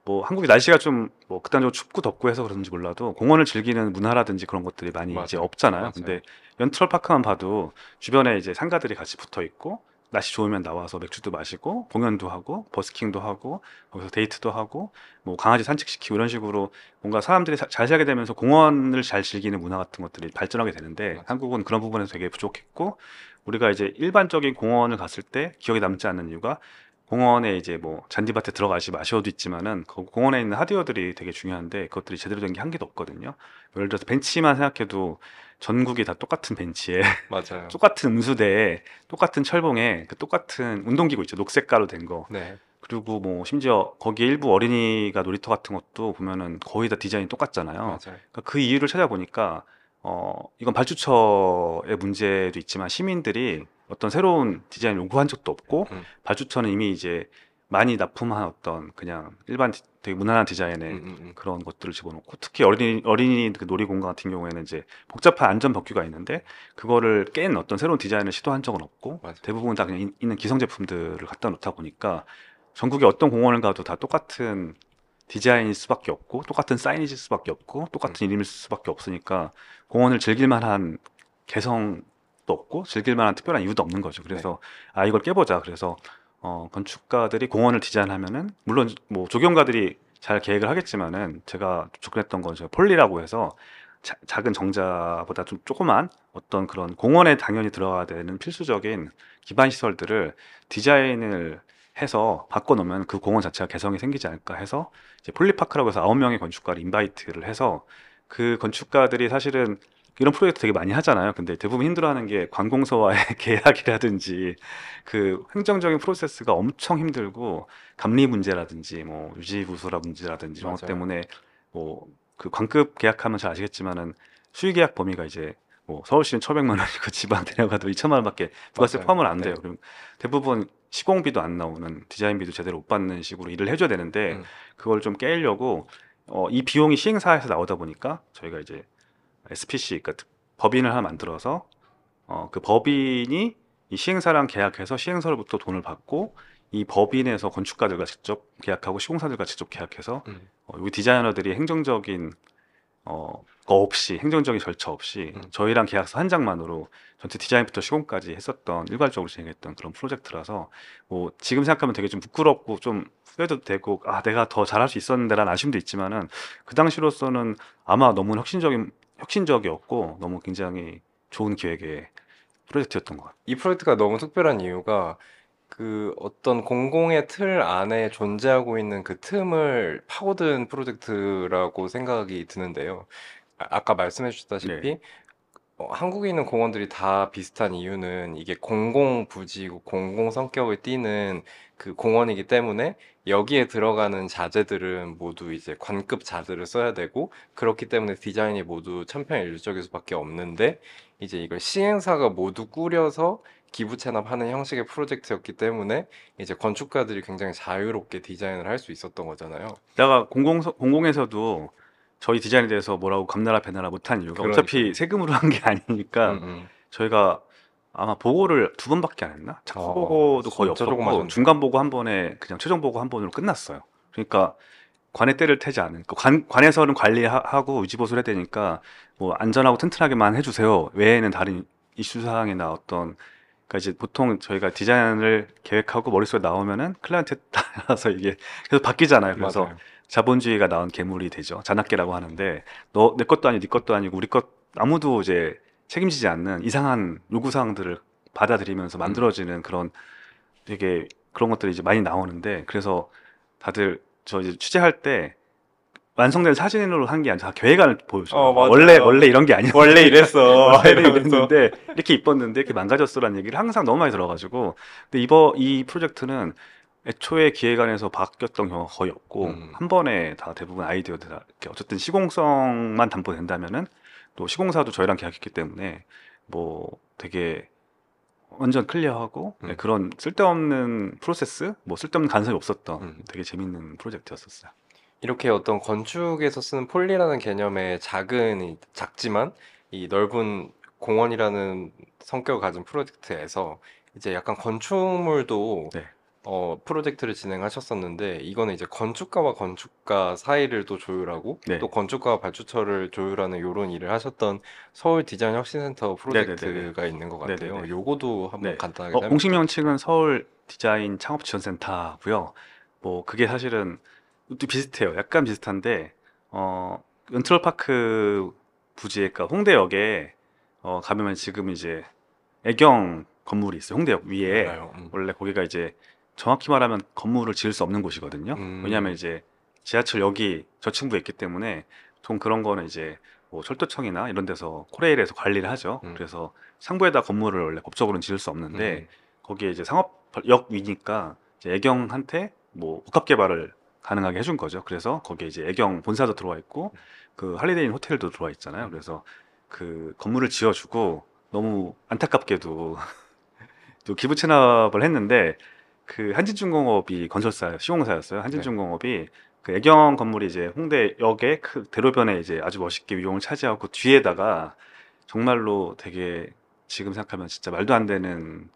뭐 한국이 날씨가 좀 뭐 극단적으로 춥고 덥고 해서 그런지 몰라도 공원을 즐기는 문화라든지 그런 것들이 많이 이제 맞아요. 없잖아요. 맞아요. 근데 연트럴 파크만 봐도 주변에 이제 상가들이 같이 붙어 있고 날씨 좋으면 나와서 맥주도 마시고 공연도 하고 버스킹도 하고 거기서 데이트도 하고 뭐 강아지 산책시키고 이런 식으로 뭔가 사람들이 사- 잘 살게 되면서 공원을 잘 즐기는 문화 같은 것들이 발전하게 되는데 맞아요. 한국은 그런 부분에서 되게 부족했고 우리가 이제 일반적인 공원을 갔을 때 기억에 남지 않는 이유가 공원에 이제 뭐 잔디밭에 들어가시 마셔도 있지만은 그 공원에 있는 하드웨어들이 되게 중요한데 그것들이 제대로 된 게 한 개도 없거든요. 예를 들어서 벤치만 생각해도 전국이 다 똑같은 벤치에 맞아요. 똑같은 음수대에 똑같은 철봉에 그 똑같은 운동기구 있죠 녹색 가루 된 거. 네. 그리고 뭐 심지어 거기에 일부 어린이가 놀이터 같은 것도 보면은 거의 다 디자인이 똑같잖아요. 맞아요. 그러니까 그 이유를 찾아보니까 어 이건 발주처의 문제도 있지만 시민들이 어떤 새로운 디자인을 요구한 적도 없고 음. 발주처는 이미 이제 많이 납품한 어떤 그냥 일반 디- 되게 무난한 디자인의 음, 음, 음. 그런 것들을 집어넣고 특히 어린이 어린이 그 놀이공간 같은 경우에는 이제 복잡한 안전 법규가 있는데 그거를 깬 어떤 새로운 디자인을 시도한 적은 없고 맞아요. 대부분 다 그냥 이- 있는 기성 제품들을 갖다 놓다 보니까 전국의 어떤 공원을 가도 다 똑같은 디자인일 수밖에 없고 똑같은 사이니지일 수밖에 없고 똑같은 이름일 수밖에 없으니까 공원을 즐길 만한 개성 도 없고 즐길 만한 특별한 이유도 없는 거죠. 그래서 아 이걸 깨보자. 그래서 어, 건축가들이 공원을 디자인하면은 물론 뭐 조경가들이 잘 계획을 하겠지만은 제가 접근했던 건 제가 폴리라고 해서 자- 작은 정자보다 좀 조그만 어떤 그런 공원에 당연히 들어가야 되는 필수적인 기반 시설들을 디자인을 해서 바꿔놓으면 그 공원 자체가 개성이 생기지 않을까 해서 이제 폴리파크라고 해서 아홉 명의 건축가를 invite를 해서 그 건축가들이 사실은 이런 프로젝트 되게 많이 하잖아요. 근데 대부분 힘들어하는 게 관공서와의 계약이라든지 그 행정적인 프로세스가 엄청 힘들고 감리 문제라든지 뭐 유지보수라 문제라든지 이런 것. 때문에 뭐 그 관급 계약하면 잘 아시겠지만은 수의 계약 범위가 이제 뭐 서울시는 1,500만 원이고 지방 데려가도 2천만 원밖에 부가세. 포함은 안 네. 돼요. 그럼 대부분 시공비도 안 나오는 디자인비도 제대로 못 받는 식으로 일을 해줘야 되는데 음. 그걸 좀 깨려고 어, 이 비용이 시행사에서 나오다 보니까 저희가 이제 SPC 그러니까 법인을 하나 만들어서 어, 그 법인이 이 시행사랑 계약해서 시행사로부터 돈을 받고 이 법인에서 건축가들과 직접 계약하고 시공사들과 직접 계약해서 음. 어, 여기 디자이너들이 행정적인 어, 거 없이 행정적인 절차 없이 음. 저희랑 계약서 한 장만으로 전체 디자인부터 시공까지 했었던 일괄적으로 진행했던 그런 프로젝트라서 뭐 지금 생각하면 되게 좀 부끄럽고 좀 후회도 되고 아 내가 더 잘할 수 있었는데라는 아쉬움도 있지만은 그 당시로서는 아마 너무 혁신적인 혁신적이었고 너무 굉장히 좋은 기획의 프로젝트였던 것 같아요. 이 프로젝트가 너무 특별한 이유가 그 어떤 공공의 틀 안에 존재하고 있는 그 틈을 파고든 프로젝트라고 생각이 드는데요. 아- 아까 말씀해 주셨다시피 어, 한국에 있는 공원들이 다 비슷한 이유는 이게 공공 부지고 공공 성격을 띠는 그 공원이기 때문에 여기에 들어가는 자재들은 모두 이제 관급 자재를 써야 되고 그렇기 때문에 디자인이 모두 천편일률적일 수밖에 없는데 이제 이걸 시행사가 모두 꾸려서 기부 체납하는 형식의 프로젝트였기 때문에 이제 건축가들이 굉장히 자유롭게 디자인을 할 수 있었던 거잖아요. 내가 공공 공공에서도 저희 디자인에 대해서 뭐라고 감나라 배나라 못한 이유가 그러니까요. 어차피 세금으로 한 게 아니니까 음, 음. 저희가 아마 보고를 두 번밖에 안 했나? 착수 어, 보고도 거의 없었고. 중간 보고 한 번에 그냥 최종 보고 한 번으로 끝났어요. 그러니까 관에 때를 태지 않은 그 관, 관에서는 관리하고 유지보수를 해야 되니까 뭐 안전하고 튼튼하게만 해주세요. 외에는 다른 이슈 사항이나 어떤 그러니까 이제 보통 저희가 디자인을 계획하고 머릿속에 나오면은 클라이언트에 따라서 이게 계속 바뀌잖아요. 그래서 맞아요. 자본주의가 낳은 괴물이 되죠. 잔악계라고 하는데 너 내 것도 아니고 네 것도 아니고 우리 것 아무도 이제 책임지지 않는 이상한 요구 사항들을 받아들이면서 만들어지는 그런 되게 그런 것들이 이제 많이 나오는데 그래서 다들 저 이제 취재할 때 완성된 사진으로 한 게 아니라 다 계획안을 보여줘요. 어. 원래 원래 이런 게 아니야. 원래 이랬어. 원래. 이랬는데 이렇게 이뻤는데 이렇게 망가졌어라는 얘기를 항상 너무 많이 들어가지고 근데 이번 이 프로젝트는 애초에 기획안에서 바뀌었던 경우가 거의 없고 음. 한 번에 다 대부분 아이디어들 다 이렇게 어쨌든 시공성만 담보된다면은 또 시공사도 저희랑 계약했기 때문에 뭐 되게 완전 클리어하고 음. 네, 그런 쓸데없는 프로세스 뭐 쓸데없는 간섭이 없었던 음. 되게 재밌는 프로젝트였었어요. 이렇게 어떤 건축에서 쓰는 폴리라는 개념의 작은 이- 작지만 이 넓은 공원이라는 성격을 가진 프로젝트에서 이제 약간 건축물도 네. 어, 프로젝트를 진행하셨었는데 이거는 이제 건축가와 건축가 사이를 또 조율하고 네. 또 건축가와 발주처를 조율하는 이런 일을 하셨던 서울 디자인 혁신센터. 프로젝트가 있는 것 같아요. 네네네. 요거도 한번 네. 간단하게 어, 공식 명칭은 서울 디자인 창업 지원센터고요. 뭐 그게 사실은 또 비슷해요. 약간 비슷한데 어 연트럴파크 부지에 그러니까 홍대역에 어 가면 지금 이제 애경 건물이 있어요. 홍대역 위에. 음. 원래 거기가 이제 정확히 말하면 건물을 지을 수 없는 곳이거든요. 음. 왜냐하면 이제 지하철역이 저층부에 있기 때문에 보통 그런 거는 이제 뭐 철도청이나 이런 데서 코레일에서 관리를 하죠. 음. 그래서 상부에다 건물을 원래 법적으로는 지을 수 없는데 음. 거기에 이제 상업역 위니까 이제 애경한테 뭐 복합 개발을 가능하게 해준 거죠. 그래서 거기에 이제 애경 본사도 들어와 있고 그 할리데이인 호텔도 들어와 있잖아요. 그래서 그 건물을 지어주고 너무 안타깝게도 또 기부 체납을 했는데 그 한진중공업이 건설사 시공사였어요. 한진중공업이 그 애경 건물이 이제 홍대역의 그 대로변에 이제 아주 멋있게 위용을 차지하고 뒤에다가 정말로 되게 지금 생각하면 진짜 말도 안 되는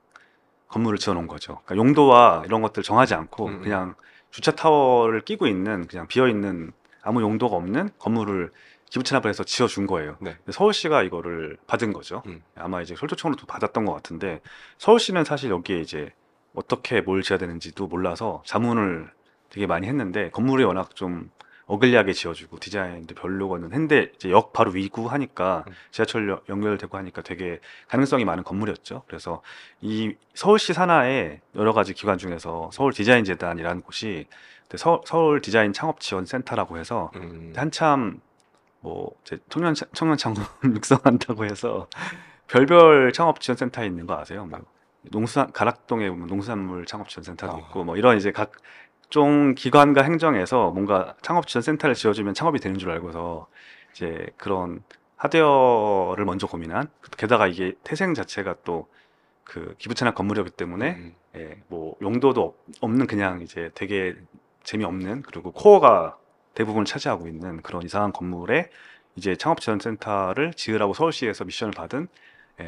건물을 지어놓은 거죠. 그러니까 용도와 이런 것들 정하지 않고 음. 그냥 주차 타워를 끼고 있는 그냥 비어 있는 아무 용도가 없는 건물을 기부 체납을 해서 지어준 거예요. 네. 서울시가 이거를 받은 거죠. 음. 아마 이제 솔조청으로 도 받았던 것 같은데 서울시는 사실 여기에 이제 어떻게 뭘 지어야 되는지도 몰라서 자문을 되게 많이 했는데 건물이 워낙 좀 어글리하게 지어주고 디자인도 별로거든 했는데 이제 역 바로 위구 하니까 음. 지하철 연- 연결되고 하니까 되게 가능성이 많은 건물이었죠. 그래서 이 서울시 산하의 여러 가지 기관 중에서 서울 디자인 재단이라는 곳이 서, 서울 디자인 창업 지원 센터라고 해서 음. 한참 뭐 이제 청년 차- 청년 창업 육성한다고 해서 별별 창업 지원 센터 있는 거 아세요? 뭐 농수산 가락동에 보면 농수산물 창업 지원 센터도 아. 있고 뭐 이런 이제 각종 기관과 행정에서 뭔가 창업 지원 센터를 지어주면 창업이 되는 줄 알고서 이제 그런 하드웨어를 먼저 고민한 게다가 이게 태생 자체가 또 그 기부 채납 건물이었기 때문에 음. 예, 뭐 용도도 없- 없는 그냥 이제 되게 재미없는 그리고 코어가 대부분 차지하고 있는 그런 이상한 건물에 이제 창업 지원 센터를 지으라고 서울시에서 미션을 받은 예,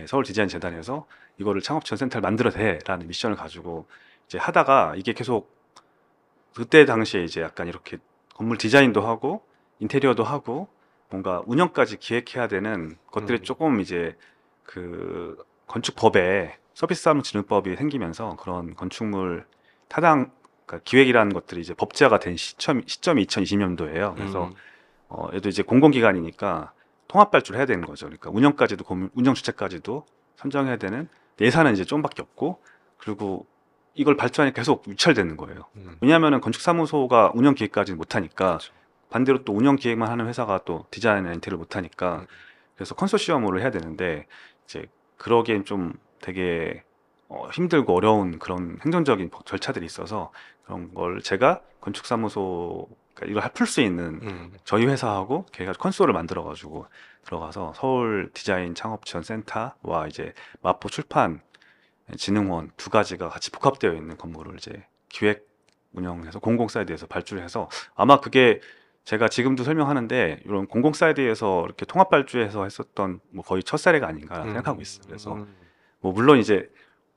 서울 디자인 재단에서 이거를 창업 지원센터를 만들어야 돼라는 미션을 가지고 이제 하다가 이게 계속 그때 당시에 이제 약간 이렇게 건물 디자인도 하고 인테리어도 하고 뭔가 운영까지 기획해야 되는 것들이 음. 조금 이제 그 건축법에 서비스 사무 진흥법이 생기면서 그런 건축물 타당 그러니까 기획이라는 것들이 이제 법제화가 된 시점, 시점이 2020년도예요. 그래서 음. 어, 얘도 이제 공공기관이니까 통합 발주를 해야 되는 거죠. 그러니까 운영까지도 고민- 운영 주체까지도 선정해야 되는 예산은 이제 좀밖에 없고 그리고 이걸 발주하니까 계속 유찰되는 거예요. 음. 왜냐하면 건축사무소가 운영 기획까지는 못하니까 그렇죠. 반대로 또 운영 기획만 하는 회사가 또 디자인이나 인테리어를 못하니까 음. 그래서 컨소시엄으로 해야 되는데 이제 그러기엔 좀 되게 어, 힘들고 어려운 그런 행정적인 법- 절차들이 있어서 그런 걸 제가 건축사무소 그러니까 이걸 풀 수 있는 음. 저희 회사하고 걔가 컨소를 만들어 가지고 들어가서 서울 디자인 창업 지원 센터와 이제 마포 출판 진흥원 두 가지가 같이 복합되어 있는 건물을 이제 기획 운영해서 공공 사이드에서 발주를 해서 아마 그게 제가 지금도 설명하는데 이런 공공 사이드에서 이렇게 통합 발주해서 했었던 뭐 거의 첫 사례가 아닌가 음. 생각하고 있어요. 그래서 음. 뭐 물론 이제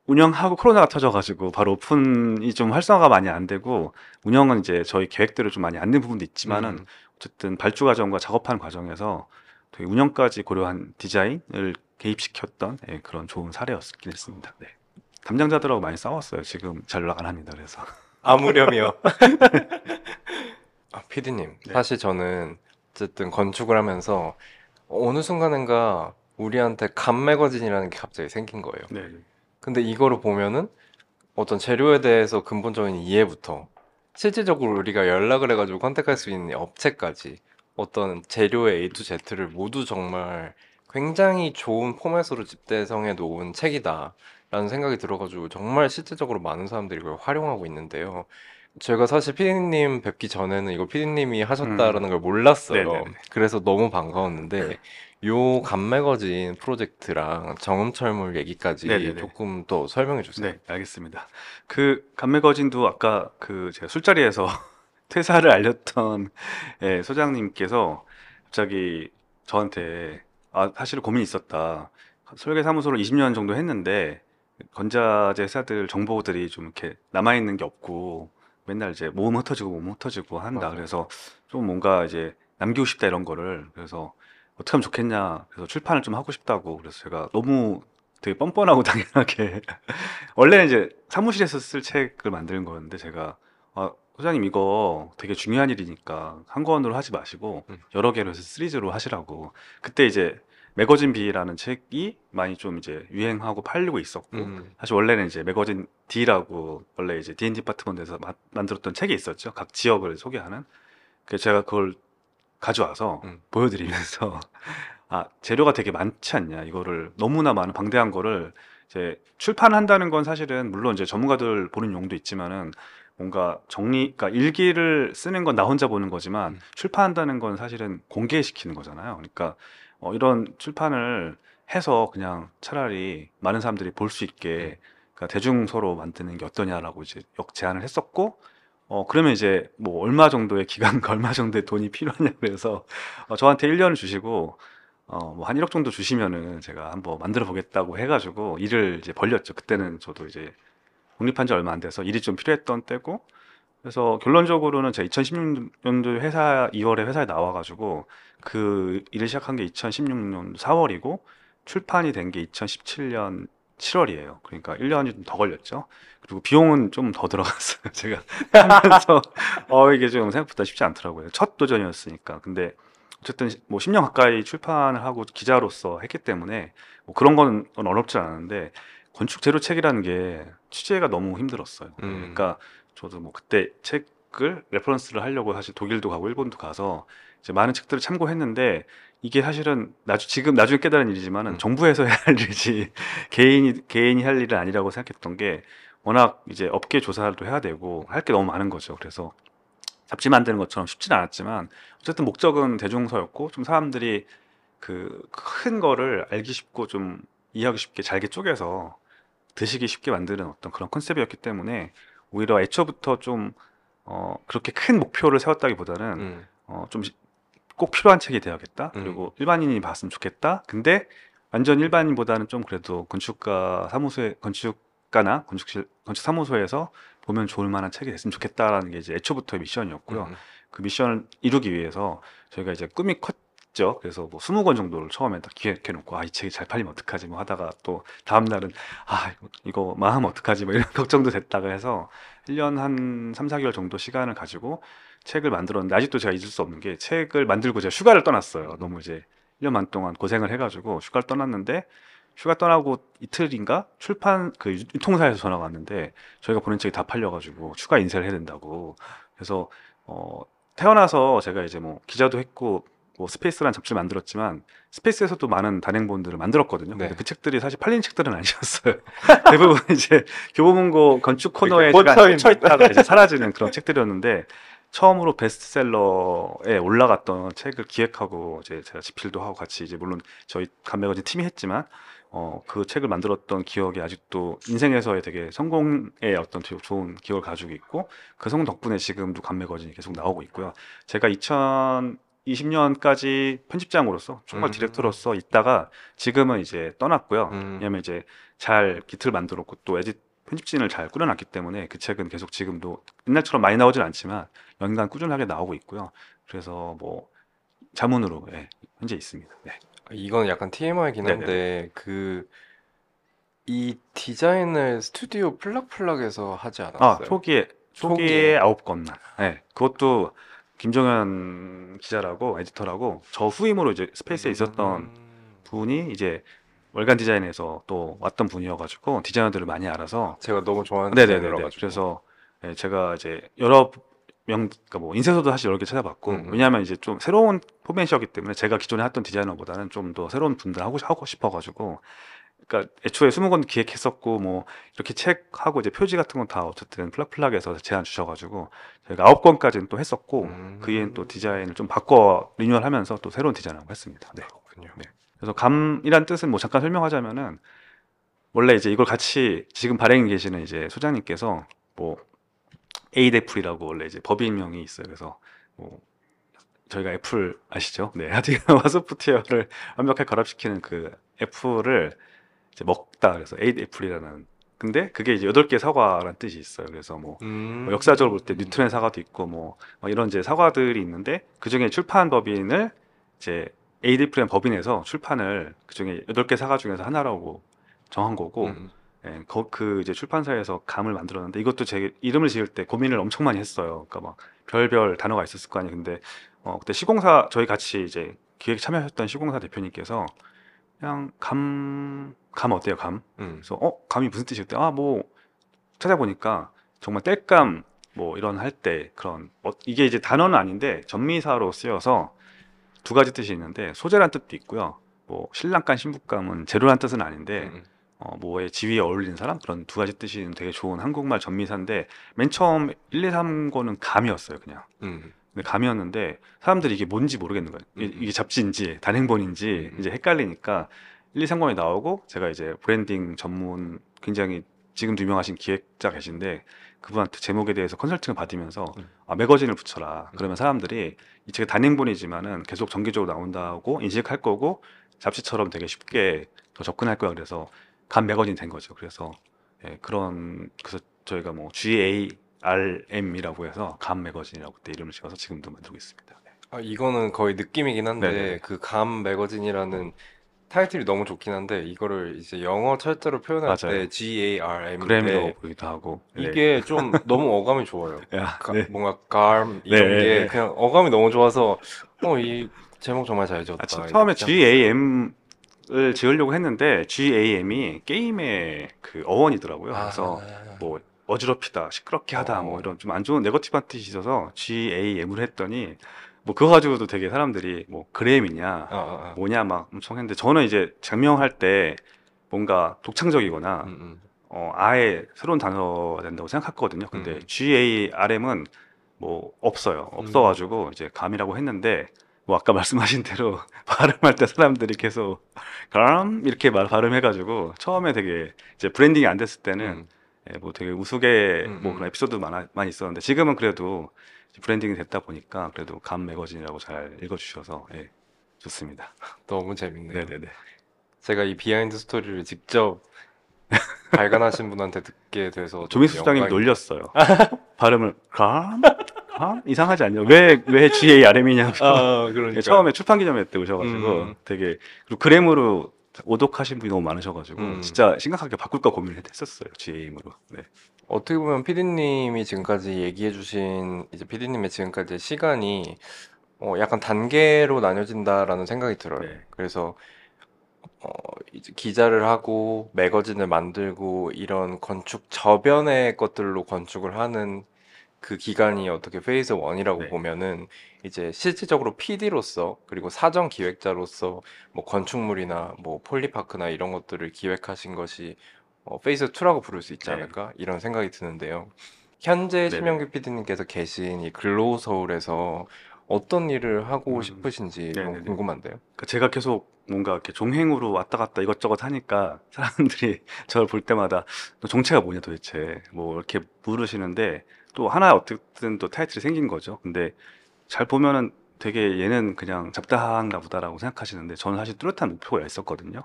운영하고 코로나가 터져가지고 바로 오픈이 좀 활성화가 많이 안 되고 운영은 이제 저희 계획대로 좀 많이 안 된 부분도 있지만은 음. 어쨌든 발주 과정과 작업하는 과정에서 되게 운영까지 고려한 디자인을 개입시켰던 예, 그런 좋은 사례였긴 했습니다. 네. 담당자들하고 많이 싸웠어요. 지금 잘 연락 안 합니다. 그래서 아무렴이요. 아, 피디님, 네. 사실 저는 어쨌든 건축을 하면서 어느 순간인가 우리한테 감 매거진이라는 게 갑자기 생긴 거예요. 네. 근데 이거를 보면은 어떤 재료에 대해서 근본적인 이해부터 실질적으로 우리가 연락을 해가지고 컨택할 수 있는 업체까지 어떤 재료의 A to Z를 모두 정말 굉장히 좋은 포맷으로 집대성해 놓은 책이다라는 생각이 들어가지고 정말 실질적으로 많은 사람들이 이걸 활용하고 있는데요. 제가 사실 피디님 뵙기 전에는 이거 피디님이 하셨다라는 걸 몰랐어요. 음. 네네네. 그래서 너무 반가웠는데 요 감매거진 프로젝트랑 정음철물 얘기까지 네네네. 조금 더 설명해 주세요. 네, 알겠습니다. 그 감매거진도 아까 그 제가 술자리에서 퇴사를 알렸던 예, 소장님께서 갑자기 저한테 아 사실 고민이 있었다. 설계 사무소를 20년 정도 했는데 건자재 회사들 정보들이 좀 이렇게 남아 있는 게 없고 맨날 이제 모음 흩어지고 모음 흩어지고 한다. 맞아요. 그래서 좀 뭔가 이제 남기고 싶다 이런 거를 그래서 어떻게 하면 좋겠냐. 그래서 출판을 좀 하고 싶다고 그래서 제가 너무 되게 뻔뻔하고 당연하게. 원래는 이제 사무실에서 쓸 책을 만드는 거였는데 제가 아, 소장님 이거 되게 중요한 일이니까 한 권으로 하지 마시고 음. 여러 개로 해서 시리즈로 하시라고. 그때 이제 매거진 B라는 책이 많이 좀 이제 유행하고 팔리고 있었고 음, 사실 원래는 이제 매거진 D라고 원래 이제 D&D 디파트먼트에서 마- 만들었던 책이 있었죠. 각 지역을 소개하는. 그래서 제가 그걸 가져와서 음. 보여드리면서 아 재료가 되게 많지 않냐 이거를 너무나 많은 방대한 거를 이제 출판한다는 건 사실은 물론 이제 전문가들 보는 용도 있지만은 뭔가 정리, 그러니까 일기를 쓰는 건 나 혼자 보는 거지만 음. 출판한다는 건 사실은 공개시키는 거잖아요. 그러니까 어, 이런 출판을 해서 그냥 차라리 많은 사람들이 볼 수 있게 그러니까 대중서로 만드는 게 어떠냐라고 이제 역 제안을 했었고 어 그러면 이제 뭐 얼마 정도의 기간과 얼마 정도의 돈이 필요하냐 그래서 어, 저한테 1년을 주시고 어 뭐 한 1억 정도 주시면은 제가 한번 만들어 보겠다고 해가지고 일을 이제 벌렸죠. 그때는 저도 이제 독립한 지 얼마 안 돼서 일이 좀 필요했던 때고 그래서 결론적으로는 제가 2016년도 회사 2월에 회사에 나와가지고 그 일을 시작한 게 2016년 4월이고 출판이 된 게 2017년 7월이에요. 그러니까 1년이 좀 더 걸렸죠. 그리고 비용은 좀 더 들어갔어요. 제가 하면서 어 이게 좀 생각보다 쉽지 않더라고요. 첫 도전이었으니까. 근데 어쨌든 뭐 10년 가까이 출판을 하고 기자로서 했기 때문에 뭐 그런 건 어렵지 않은데 건축 재료 책이라는 게 취재가 너무 힘들었어요. 음. 그러니까 저도 뭐 그때 책을 reference를 하려고 사실 독일도 가고 일본도 가서 이제 많은 책들을 참고했는데 이게 사실은 나중 지금 나중에 깨달은 일이지만은 음. 정부에서 해야 할 일이지 개인이 개인이 할 일은 아니라고 생각했던 게 워낙 이제 업계 조사도 해야 되고 할 게 너무 많은 거죠. 그래서 잡지 만드는 것처럼 쉽지는 않았지만 어쨌든 목적은 대중서였고 좀 사람들이 그 큰 거를 알기 쉽고 좀 이해하기 쉽게 잘게 쪼개서 드시기 쉽게 만드는 어떤 그런 컨셉이었기 때문에 오히려 애초부터 좀 어, 그렇게 큰 목표를 세웠다기보다는 음. 어, 좀 꼭 필요한 책이 되어야겠다. 음. 그리고 일반인이 봤으면 좋겠다. 근데 완전 일반인보다는 좀 그래도 건축가 사무소에 건축 가나 건축실 건축 사무소에서 보면 좋을 만한 책이 됐으면 좋겠다라는 게 이제 애초부터의 미션이었고요. 음. 그 미션을 이루기 위해서 저희가 이제 꿈이 컸죠. 그래서 뭐 20권 정도를 처음에 딱 기획해 놓고 아, 이 책이 잘 팔리면 어떡하지 뭐 하다가 또 다음 날은 아, 이거, 마음 어떡하지 뭐 이런 걱정도 됐다가 해서 1년 한 3, 4개월 정도 시간을 가지고 책을 만들었는데 아직도 제가 잊을 수 없는 게 책을 만들고 제가 휴가를 떠났어요. 너무 이제 1년 반 동안 고생을 해가지고 휴가를 떠났는데 휴가 떠나고 이틀인가 출판 그 유- 유통사에서 전화가 왔는데 저희가 보낸 책이 다 팔려가지고 추가 인쇄를 해야 된다고 그래서 어 태어나서 제가 이제 뭐 기자도 했고 뭐 스페이스라는 잡지를 만들었지만 스페이스에서도 많은 단행본들을 만들었거든요. 근데 네. 그 책들이 사실 팔린 책들은 아니었어요. 대부분 이제 교보문고 건축 코너에 이렇게 잠깐 꽂혀 있다가 이제 사라지는 그런 책들이었는데 처음으로 베스트셀러에 올라갔던 책을 기획하고 이제 제가 집필도 하고 같이 이제 물론 저희 감매거진 팀이 했지만 어, 그 책을 만들었던 기억이 아직도 인생에서의 되게 성공의 어떤 좋은 기억을 가지고 있고 그 성공 덕분에 지금도 간매거진이 계속 나오고 있고요. 제가 2020년까지 편집장으로서 총괄 음. 디렉터로서 있다가 지금은 이제 떠났고요. 음. 왜냐면 이제 잘 기틀 만들었고 또 에디 편집진을 잘 꾸려놨기 때문에 그 책은 계속 지금도 옛날처럼 많이 나오진 않지만 연간 꾸준하게 나오고 있고요. 그래서 뭐 자문으로 예, 현재 있습니다. 네. 이건 약간 TMI이긴 네네네. 한데 그 이 디자인을 스튜디오 플락플락에서 하지 아 않았어요? 초기에 초기에 초기에. 아홉 건만. 네, 그것도 김정현 기자라고 에디터라고 저 후임으로 이제 스페이스에 있었던 음. 분이 이제 월간 디자인에서 또 왔던 분이어가지고 디자이너들을 많이 알아서 제가 너무 좋아하는 네네네. 디자이너라 가지고. 그래서 예, 제가 이제 여러 명, 그러니까 뭐 인쇄소도 사실 여러 개 찾아봤고 음, 음. 왜냐하면 이제 좀 새로운 포맷이었기 때문에 제가 기존에 했던 디자이너보다는 좀 더 새로운 분들 하고 하고 싶어가지고 그러니까 애초에 20권 기획했었고 뭐 이렇게 책하고 이제 표지 같은 건 다 어쨌든 플락플락에서 제안 주셔가지고 저희가 9권까지는 또 했었고 음. 그 이후엔 또 디자인을 좀 바꿔 리뉴얼하면서 또 새로운 디자인을 했습니다. 네. 그렇군요. 네. 그래서 감이란 뜻은 뭐 잠깐 설명하자면은 원래 이제 이걸 같이 지금 발행에 계시는 이제 소장님께서 뭐 에잇애플이라고 원래 이제 법인명이 있어요. 그래서 뭐 저희가 애플 아시죠? 네, 하여튼 소프트웨어를 완벽하게 결합시키는 그 애플을 이제 먹다 그래서 에잇애플이라는 근데 그게 이제 여덟 개 사과라는 뜻이 있어요. 그래서 뭐 음. 뭐 역사적으로 볼 때 뉴턴의 사과도 있고 뭐, 뭐 이런 이제 사과들이 있는데 그 중에 출판 법인을 이제 에이디프레임 법인에서 출판을 그 중에 여덟 개 사과 중에서 하나라고 정한 거고 음. 예, 거- 그 이제 출판사에서 감을 만들었는데 이것도 제 이름을 지을 때 고민을 엄청 많이 했어요. 그러니까 막 별별 단어가 있었을 거 아니에요. 근데 어, 그때 시공사 저희 같이 이제 기획 참여하셨던 시공사 대표님께서 그냥 감, 감 어때요? 감? 음. 그래서 어 감이 무슨 뜻이 었대 아뭐 찾아보니까 정말 땔감 뭐 이런 할 때 그런 어, 이게 이제 단어는 아닌데 전미사로 쓰여서 두 가지 뜻이 있는데 소재란 뜻도 있고요 뭐 신랑감 신부감은 재료란 뜻은 아닌데 음. 어, 뭐의 지위에 어울리는 사람 그런 두 가지 뜻이 되게 좋은 한국말 접미사인데 맨 처음 1, 2, 3권은 감이었어요 그냥 음. 근데 감이었는데 사람들이 이게 뭔지 모르겠는 거예요 이게, 음. 이게 잡지인지 단행본인지 음. 이제 헷갈리니까 1, 2, 3권이 나오고 제가 이제 브랜딩 전문 굉장히 지금도 유명하신 기획자 계신데 그분한테 제목에 대해서 컨설팅을 받으면서 음. 아, 매거진을 붙여라 그러면 사람들이 이 책이 단행본이지만은 계속 정기적으로 나온다고 인식할 거고 잡지처럼 되게 쉽게 더 접근할 거야 그래서 간 매거진 된 거죠. 그래서 예, 그런 그래서 저희가 뭐 GARM이라고 해서 간 매거진이라고 그때 이름을 지어서 지금도 만들고 있습니다. 네. 아, 이거는 거의 느낌이긴 한데 네네네. 그감 매거진이라는 타이틀이 너무 좋긴 한데 이거를 이제 영어 철자로 표현할 맞아요. 때 G-A-R-M인데 그램이라고 보기도 하고 네. 이게 좀 너무 어감이 좋아요. 야, 가- 네. 뭔가 garm 이런 네, 게 네. 그냥 어감이 너무 좋아서 어 이 제목 정말 잘 지었다. 아, 처음에 GAM 을 지으려고 했는데 GAM이 게임의 그 어원이더라고요. 아, 그래서 뭐 어지럽히다, 시끄럽게 하다, 어. 뭐 이런 좀 안 좋은 네거티브한 뜻이 있어서 GAM을 했더니 뭐 그거 가지고도 되게 사람들이 뭐 그램이냐, 아, 아, 아. 뭐냐 막 엄청 했는데 저는 이제 장명할 때 뭔가 독창적이거나 음, 음. 어, 아예 새로운 단어가 된다고 생각했거든요. 근데 음. GARM은 뭐 없어요. 없어가지고 이제 감이라고 했는데 뭐 아까 말씀하신 대로 발음할 때 사람들이 계속 감 이렇게 말 발음해가지고 처음에 되게 이제 branding이 안 됐을 때는 음. 예, 뭐 되게 우스개 음, 뭐 음. 그런 에피소드 많아, 많이 있었는데 지금은 그래도 branding이 됐다 보니까 그래도 감 매거진이라고 잘 읽어주셔서 예, 좋습니다. 너무 재밌네요. 네네네. 제가 이 behind 스토리를 직접 발간하신 분한테 듣게 돼서 조민수 너무 소장님이 영광이- 놀렸어요. 발음을 감? 감? 이상하지 않냐? 왜, 왜 GARM이냐고. 아, 그러니까. 처음에 출판 기념회 때 오셔가지고 음. 되게 그리고 그램으로 오독하신 분이 너무 많으셔가지고 음. 진짜 심각하게 바꿀까 고민을 했었어요. GAM으로. 네. 어떻게 보면 피디님이 지금까지 얘기해주신 이제 피디님의 지금까지의 시간이 어, 약간 단계로 나뉘어진다라는 생각이 들어요. 네. 그래서 어, 이제 기자를 하고 매거진을 만들고 이런 건축 저변의 것들로 건축을 하는 그 기간이 어떻게 phase 1이라고 네. 보면은 이제 실질적으로 PD로서 그리고 사전 기획자로서 뭐 건축물이나 뭐 폴리파크나 이런 것들을 기획하신 것이 어, phase 2라고 부를 수 있지 네. 않을까 이런 생각이 드는데요. 현재. 심영규 PD님께서 계신 이 글로우 서울에서 어떤 일을 하고 음. 싶으신지 네네네. 궁금한데요. 그러니까 제가 계속 뭔가 이렇게 종횡으로 왔다 갔다 이것저것 하니까 사람들이 저를 볼 때마다 너 정체가 뭐냐 도대체 뭐 이렇게 물으시는데 또 하나 어쨌든 또 타이틀이 생긴 거죠. 근데 잘 보면은 되게 얘는 그냥 잡다한가 보다라고 생각하시는데 저는 사실 뚜렷한 목표가 있었거든요.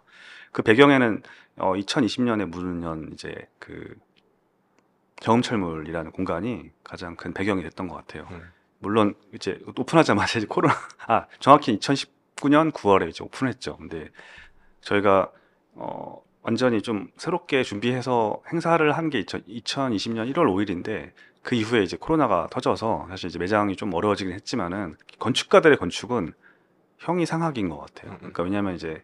그 배경에는 어 2020년에 무르년 이제 그 경음철물이라는 공간이 가장 큰 배경이 됐던 것 같아요. 음. 물론 이제 오픈하자마자 이제 코로나 아 정확히 2019년 9월에 이제 오픈했죠. 근데 저희가 어 완전히 좀 새롭게 준비해서 행사를 한 게 2020년 1월 5일인데 그 이후에 이제 코로나가 터져서 사실 이제 매장이 좀 어려워지긴 했지만은 건축가들의 건축은 형이 상학인 것 같아요. 음, 음. 그러니까 왜냐하면 이제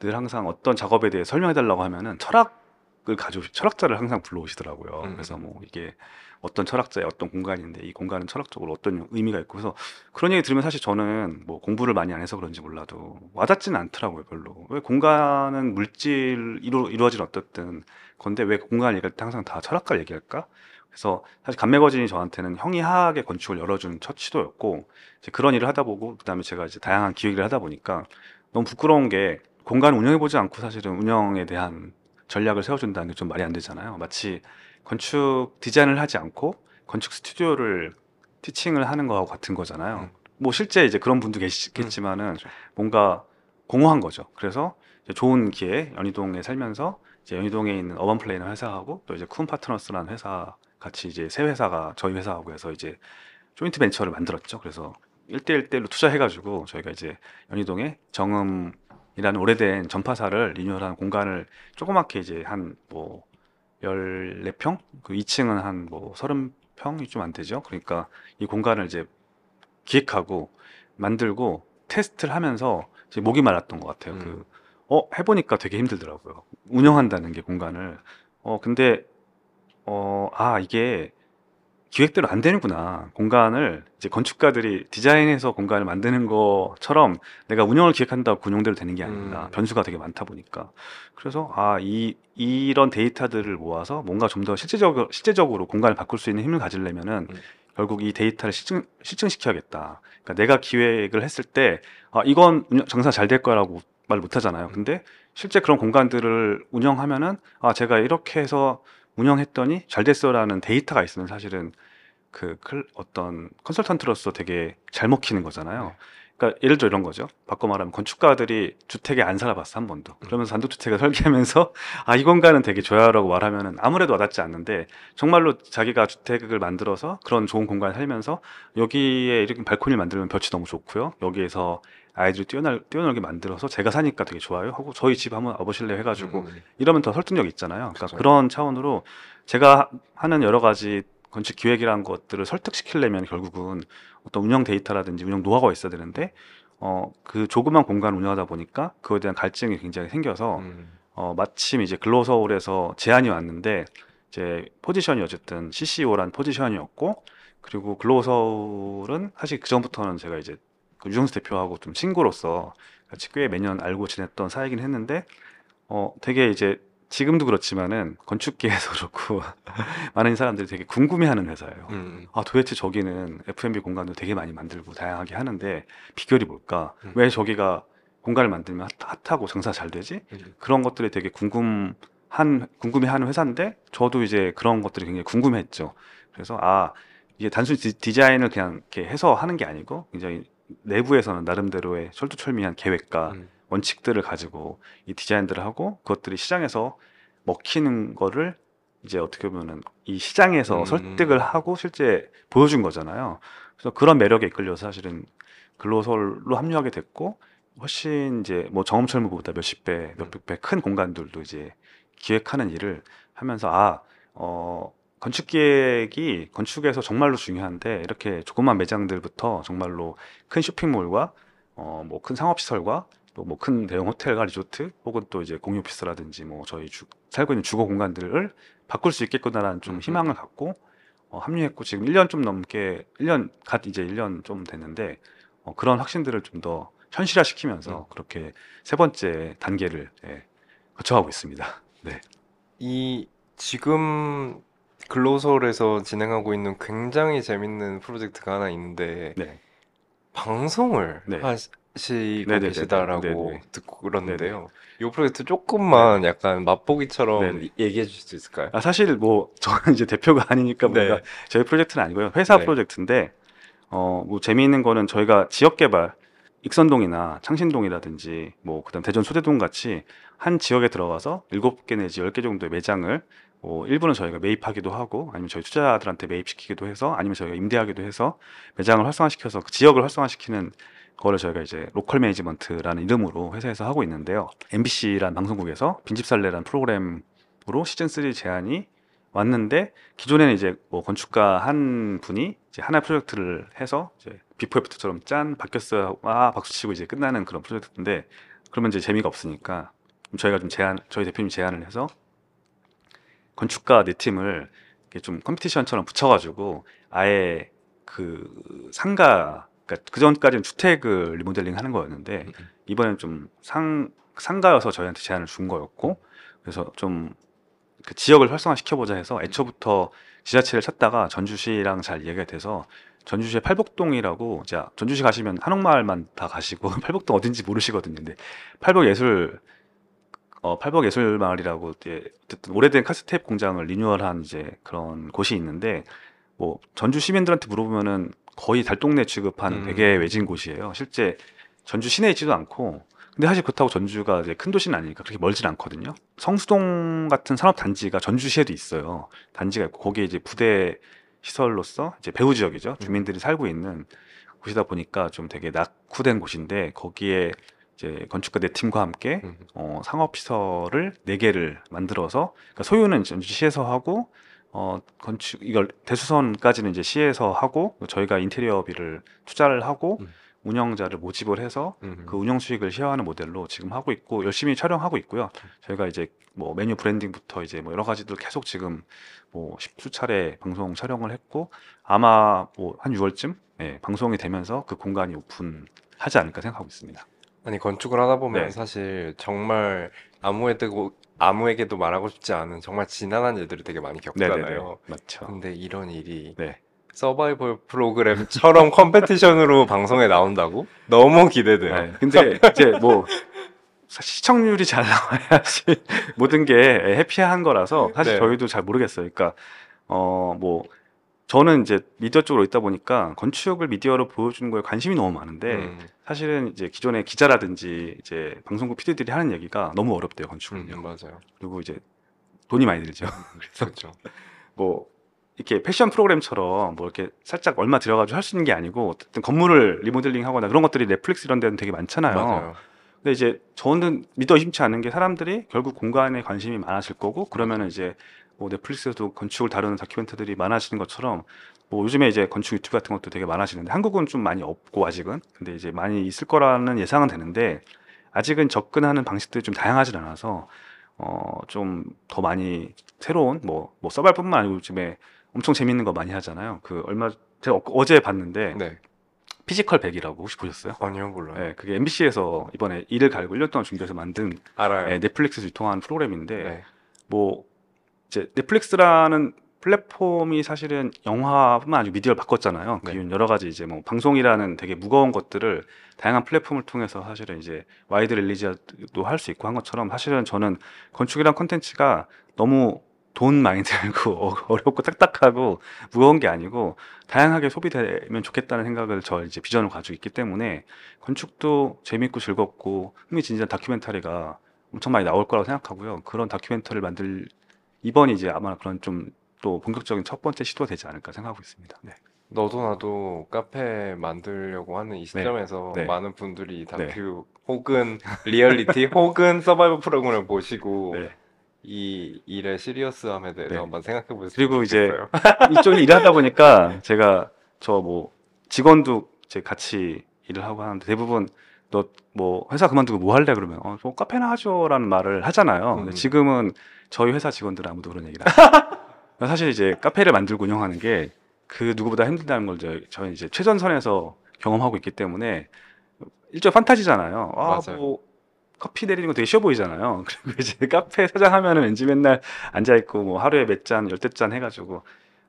늘 항상 어떤 작업에 대해 설명해 달라고 하면은 철학을 가져 철학자를 항상 불러오시더라고요. 음. 그래서 뭐 이게 어떤 철학자의 어떤 공간인데 이 공간은 철학적으로 어떤 의미가 있고 그래서 그런 얘기 들으면 사실 저는 뭐 공부를 많이 안 해서 그런지 몰라도 와닿지는 않더라고요 별로 왜 공간은 물질 이루, 이루어진 어떻든 건데 왜 공간 얘기할 때 항상 다 철학가 얘기할까 그래서 사실 감매거진이 저한테는 형이하게 건축을 열어준 첫 시도였고 이제 그런 일을 하다 보고 그다음에 제가 이제 다양한 기획을 하다 보니까 너무 부끄러운 게 공간을 운영해 보지 않고 사실은 운영에 대한 전략을 세워준다는 게 좀 말이 안 되잖아요. 마치 건축 디자인을 하지 않고 건축 스튜디오를 티칭을 하는 거하고 같은 거잖아요. 음. 뭐 실제 이제 그런 분도 계시겠지만은 그렇죠. 뭔가 공허한 거죠. 그래서 좋은 기회 연희동에 살면서 이제 연희동에 있는 어반 플레이너 회사하고 또 이제 쿤 파트너스라는 회사 같이 이제 세 회사가 저희 회사하고 해서 이제 조인트 벤처를 만들었죠. 그래서 1대1대1로 투자해가지고 저희가 이제 연희동에 정음이라는 오래된 전파사를 리뉴얼한 공간을 조그맣게 이제 한뭐 14평? 그 2층은 한뭐 30평이 좀 안 되죠. 그러니까 이 공간을 이제 기획하고 만들고 테스트를 하면서 이제 목이 말랐던 것 같아요. 음. 그, 어, 해보니까 되게 힘들더라고요. 운영한다는 게 공간을. 어, 근데, 어, 아, 이게 기획대로 안 되는구나. 공간을 이제 건축가들이 디자인해서 공간을 만드는 것처럼 내가 운영을 기획한다고 그 운영대로 되는 게 아닙니다. 음. 변수가 되게 많다 보니까. 그래서 아, 이 이런 데이터들을 모아서 뭔가 좀 더 실제적으로 실제적으로 공간을 바꿀 수 있는 힘을 가지려면은 음. 결국 이 데이터를 실증 실증시켜야겠다. 그러니까 내가 기획을 했을 때 아, 이건 장사 잘 될 거라고 말 못 하잖아요. 근데 실제 그런 공간들을 운영하면은 아, 제가 이렇게 해서 운영했더니 잘 됐어라는 데이터가 있으면 사실은 그 클- 어떤 컨설턴트로서 되게 잘 먹히는 거잖아요. 그러니까 예를 들어 이런 거죠. 바꿔 말하면 건축가들이 주택에 안 살아봤어 한 번도. 그러면서 단독주택을 설계하면서 아 이 공간은 되게 좋아요라고 말하면은 아무래도 와닿지 않는데 정말로 자기가 주택을 만들어서 그런 좋은 공간을 살면서 여기에 이렇게 발코니를 만들면 볕이 너무 좋고요. 여기에서 아이들이 뛰어날 뛰어놀게 만들어서 제가 사니까 되게 좋아요 하고 저희 집 한번 와보실래요 해가지고 음. 이러면 더 설득력 있잖아요. 그러니까 그쵸. 그런 차원으로 제가 하는 여러 가지 건축 기획이라는 것들을 설득시키려면 결국은 어떤 운영 데이터라든지 운영 노하우가 있어야 되는데 어 그 조그만 공간을 운영하다 보니까 그거에 대한 갈증이 굉장히 생겨서 음. 어 마침 이제 글로우 서울에서 제안이 왔는데 이제 포지션이 어쨌든 CCO란 포지션이었고 그리고 글로서울은 사실 그 전부터는 제가 이제 그 유정수 대표하고 좀 친구로서 같이 꽤 매년 알고 지냈던 사이긴 했는데 어 되게 이제 지금도 그렇지만은 건축계에서 그렇고 많은 사람들이 되게 궁금해하는 회사예요. 음. 아 도대체 저기는 F&B 공간도 되게 많이 만들고 다양하게 하는데 비결이 뭘까? 음. 왜 저기가 공간을 만들면 핫, 핫하고 장사 잘 되지? 음. 그런 것들이 되게 궁금 한 궁금해하는 회사인데 저도 이제 그런 것들이 굉장히 궁금했죠. 그래서 아 이게 단순히 디, 디자인을 그냥 이렇게 해서 하는 게 아니고 굉장히 내부에서는 나름대로의 철두철미한 계획과 음. 원칙들을 가지고 이 디자인들을 하고 그것들이 시장에서 먹히는 거를 이제 어떻게 보면은 이 시장에서 음. 설득을 하고 실제 보여준 거잖아요. 그래서 그런 매력에 이끌려서 사실은 글로설로 합류하게 됐고 훨씬 이제 뭐 정음철 무보다 몇십 배, 몇백 배 큰 공간들도 이제 기획하는 일을 하면서 아, 어, 건축 기획이 건축에서 정말로 중요한데 이렇게 조그만 매장들부터 정말로 큰 쇼핑몰과 어, 뭐 큰 상업시설과 또 뭐 큰 대형 호텔과 리조트 혹은 또 이제 공유 오피스라든지 뭐 저희 주, 살고 있는 주거 공간들을 바꿀 수 있겠구나라는 좀 음. 희망을 갖고 어, 합류했고 지금 1년 좀 넘게 1년 갓 이제 1년 좀 됐는데 어, 그런 확신들을 좀 더 현실화시키면서 음. 그렇게 세 번째 단계를 예, 거쳐가고 있습니다. 네. 이 지금 글로설에서 진행하고 있는 굉장히 재밌는 프로젝트가 하나 있는데 네. 방송을 네. 하시고 네네네네. 계시다라고 네네. 듣고 그러는데요. 이 프로젝트 조금만 약간 맛보기처럼 네네. 얘기해 주실 수 있을까요? 아, 사실 뭐 저는 이제 대표가 아니니까 네. 뭔가 저희 프로젝트는 아니고요. 회사 네. 프로젝트인데 어, 뭐 재미있는 거는 저희가 지역 개발 익선동이나 창신동이라든지 뭐 그다음 대전 소제동 같이 한 지역에 들어가서 일곱 개 내지 열 개 정도의 매장을 뭐 일부는 저희가 매입하기도 하고 아니면 저희 투자자들한테 매입시키기도 해서 아니면 저희가 임대하기도 해서 매장을 활성화시켜서 그 지역을 활성화시키는 거를 저희가 이제 local management라는 이름으로 회사에서 하고 있는데요. MBC라는 방송국에서 빈집살래라는 프로그램으로 시즌 3 제안이 왔는데 기존에는 이제 뭐 건축가 한 분이 이제 하나의 프로젝트를 해서 이제 before after처럼 짠 바뀌었어요 와 박수 치고 이제 끝나는 그런 프로젝트인데 그러면 이제 재미가 없으니까 저희가 좀 제안 저희 대표님 제안을 해서 건축가 네 팀을 이렇게 좀 competition처럼 붙여가지고 아예 그 상가 그러니까 그 전까지는 주택을 리모델링 하는 거였는데 이번엔 좀 상 상가여서 저희한테 제안을 준 거였고 그래서 좀 그 지역을 활성화시켜보자 해서 애초부터 지자체를 찾다가 전주시랑 잘 이야기가 돼서 전주시의 팔복동이라고 자 전주시 가시면 한옥마을만 다 가시고 팔복동 어딘지 모르시거든요. 근데 팔복예술 어 팔복 예술 마을이라고 이제 어쨌든 오래된 카스테이프 공장을 리뉴얼한 이제 그런 곳이 있는데 뭐 전주 시민들한테 물어보면은 거의 달동네 취급하는 음. 되게 외진 곳이에요. 실제 전주 시내에 있지도 않고 근데 사실 그렇다고 전주가 이제 큰 도시는 아니니까 그렇게 멀진 않거든요. 성수동 같은 산업 단지가 전주시에도 있어요. 단지가 있고 거기에 이제 부대 시설로서 이제 배후 지역이죠. 주민들이 살고 있는 곳이다 보니까 좀 되게 낙후된 곳인데 거기에 이제 건축가 네 팀과 함께 음. 어, 상업 시설을 네 개를 만들어서 그러니까 소유는 전주시에서 하고 어, 건축 이걸 대수선까지는 이제 시에서 하고 저희가 인테리어비를 투자를 하고 음. 운영자를 모집을 해서 음. 그 운영 수익을 쉐어하는 모델로 지금 하고 있고 열심히 촬영하고 있고요. 저희가 이제 뭐 메뉴 브랜딩부터 이제 뭐 여러 가지들 계속 지금 뭐 십수 차례 방송 촬영을 했고 아마 뭐 한 6월쯤 예, 방송이 되면서 그 공간이 오픈하지 않을까 생각하고 있습니다. 아니 건축을 하다 보면 네. 사실 정말 아무에도 아무에게도 말하고 싶지 않은 정말 지난한 일들을 되게 많이 겪잖아요. 맞죠. 근데 이런 일이 네. 서바이벌 프로그램처럼 competition으로 방송에 나온다고? 너무 기대돼요. 네. 근데 이제 뭐 시청률이 잘 나와야지 모든 게 happy한 거라서 사실 네. 저희도 잘 모르겠어요. 그러니까 어뭐 저는 이제 미디어 쪽으로 있다 보니까 건축을 미디어로 보여주는 거에 관심이 너무 많은데 음, 사실은 이제 기존의 기자라든지 이제 방송국 PD들이 하는 얘기가 너무 어렵대요 건축은요. 음, 맞아요. 그리고 이제 돈이 많이 들죠. 그렇죠. 뭐 이렇게 패션 프로그램처럼 뭐 이렇게 살짝 얼마 들여가지고 할 수 있는 게 아니고 어쨌든 건물을 리모델링하거나 그런 것들이 넷플릭스 이런 데는 되게 많잖아요. 맞아요. 근데 이제 저는 믿어 심치 않은 게 사람들이 결국 공간에 관심이 많아질 거고 그러면은 이제 뭐 넷플릭스에도 건축을 다루는 다큐멘터들이 많아지는 것처럼 뭐 요즘에 이제 건축 유튜브 같은 것도 되게 많아지는데 한국은 좀 많이 없고 아직은 근데 이제 많이 있을 거라는 예상은 되는데 아직은 접근하는 방식들이 좀 다양하진 않아서 어 좀 더 많이 새로운 뭐뭐 서바이벌뿐만 아니고 요즘에 엄청 재밌는 거 많이 하잖아요. 그 얼마 제가 어- 어제 봤는데 네. 피지컬 100이라고 혹시 보셨어요? 아니요, 몰라요. 네, 그게 MBC에서 이번에 이를 갈고 1년 동안 준비해서 만든 알아요. 네, 넷플릭스에서 유통한 프로그램인데 네. 뭐 이제 넷플릭스라는 플랫폼이 사실은 영화뿐만 아니고 미디어를 바꿨잖아요. 그 네. 여러 가지 이제 뭐 방송이라는 되게 무거운 것들을 다양한 플랫폼을 통해서 사실은 이제 wide release도 할 수 있고 한 것처럼 사실은 저는 건축이란 콘텐츠가 너무 돈 많이 들고 어- 어렵고 딱딱하고 무거운 게 아니고 다양하게 소비되면 좋겠다는 생각을 저 이제 비전을 가지고 있기 때문에 건축도 재밌고 즐겁고 흥미진진한 다큐멘터리가 엄청 많이 나올 거라고 생각하고요. 그런 다큐멘터리를 만들 이번이 이제 아마 그런 좀 또 본격적인 첫 번째 시도가 되지 않을까 생각하고 있습니다. 네. 너도 나도 카페 만들려고 하는 이 시점에서 네. 많은 분들이 다큐 혹은 리얼리티 혹은 서바이벌 프로그램을 보시고 네. 이 일의 시리어스함에 대해서 네. 한번 생각해 보셨으면 그리고 이제. 이쪽에 일을 하다 보니까 제가 저 뭐 직원도 이제 같이 일을 하고 하는데 대부분 너 뭐 회사 그만두고 뭐 할래 그러면 어, 뭐 카페나 하죠라는 말을 하잖아요. 근데 음. 지금은 저희 회사 직원들은 아무도 그런 얘기를 안 해요. 사실 이제 카페를 만들고 운영하는 게 그 누구보다 힘들다는 걸 저, 저는 이제 최전선에서 경험하고 있기 때문에 일종 판타지잖아요. 아, 맞아요. 뭐 커피 내리는 거 되게 쉬워 보이잖아요. 그리고 이제 카페 사장 하면은 왠지 맨날 앉아 있고 뭐 하루에 몇 잔, 열댓 잔 해가지고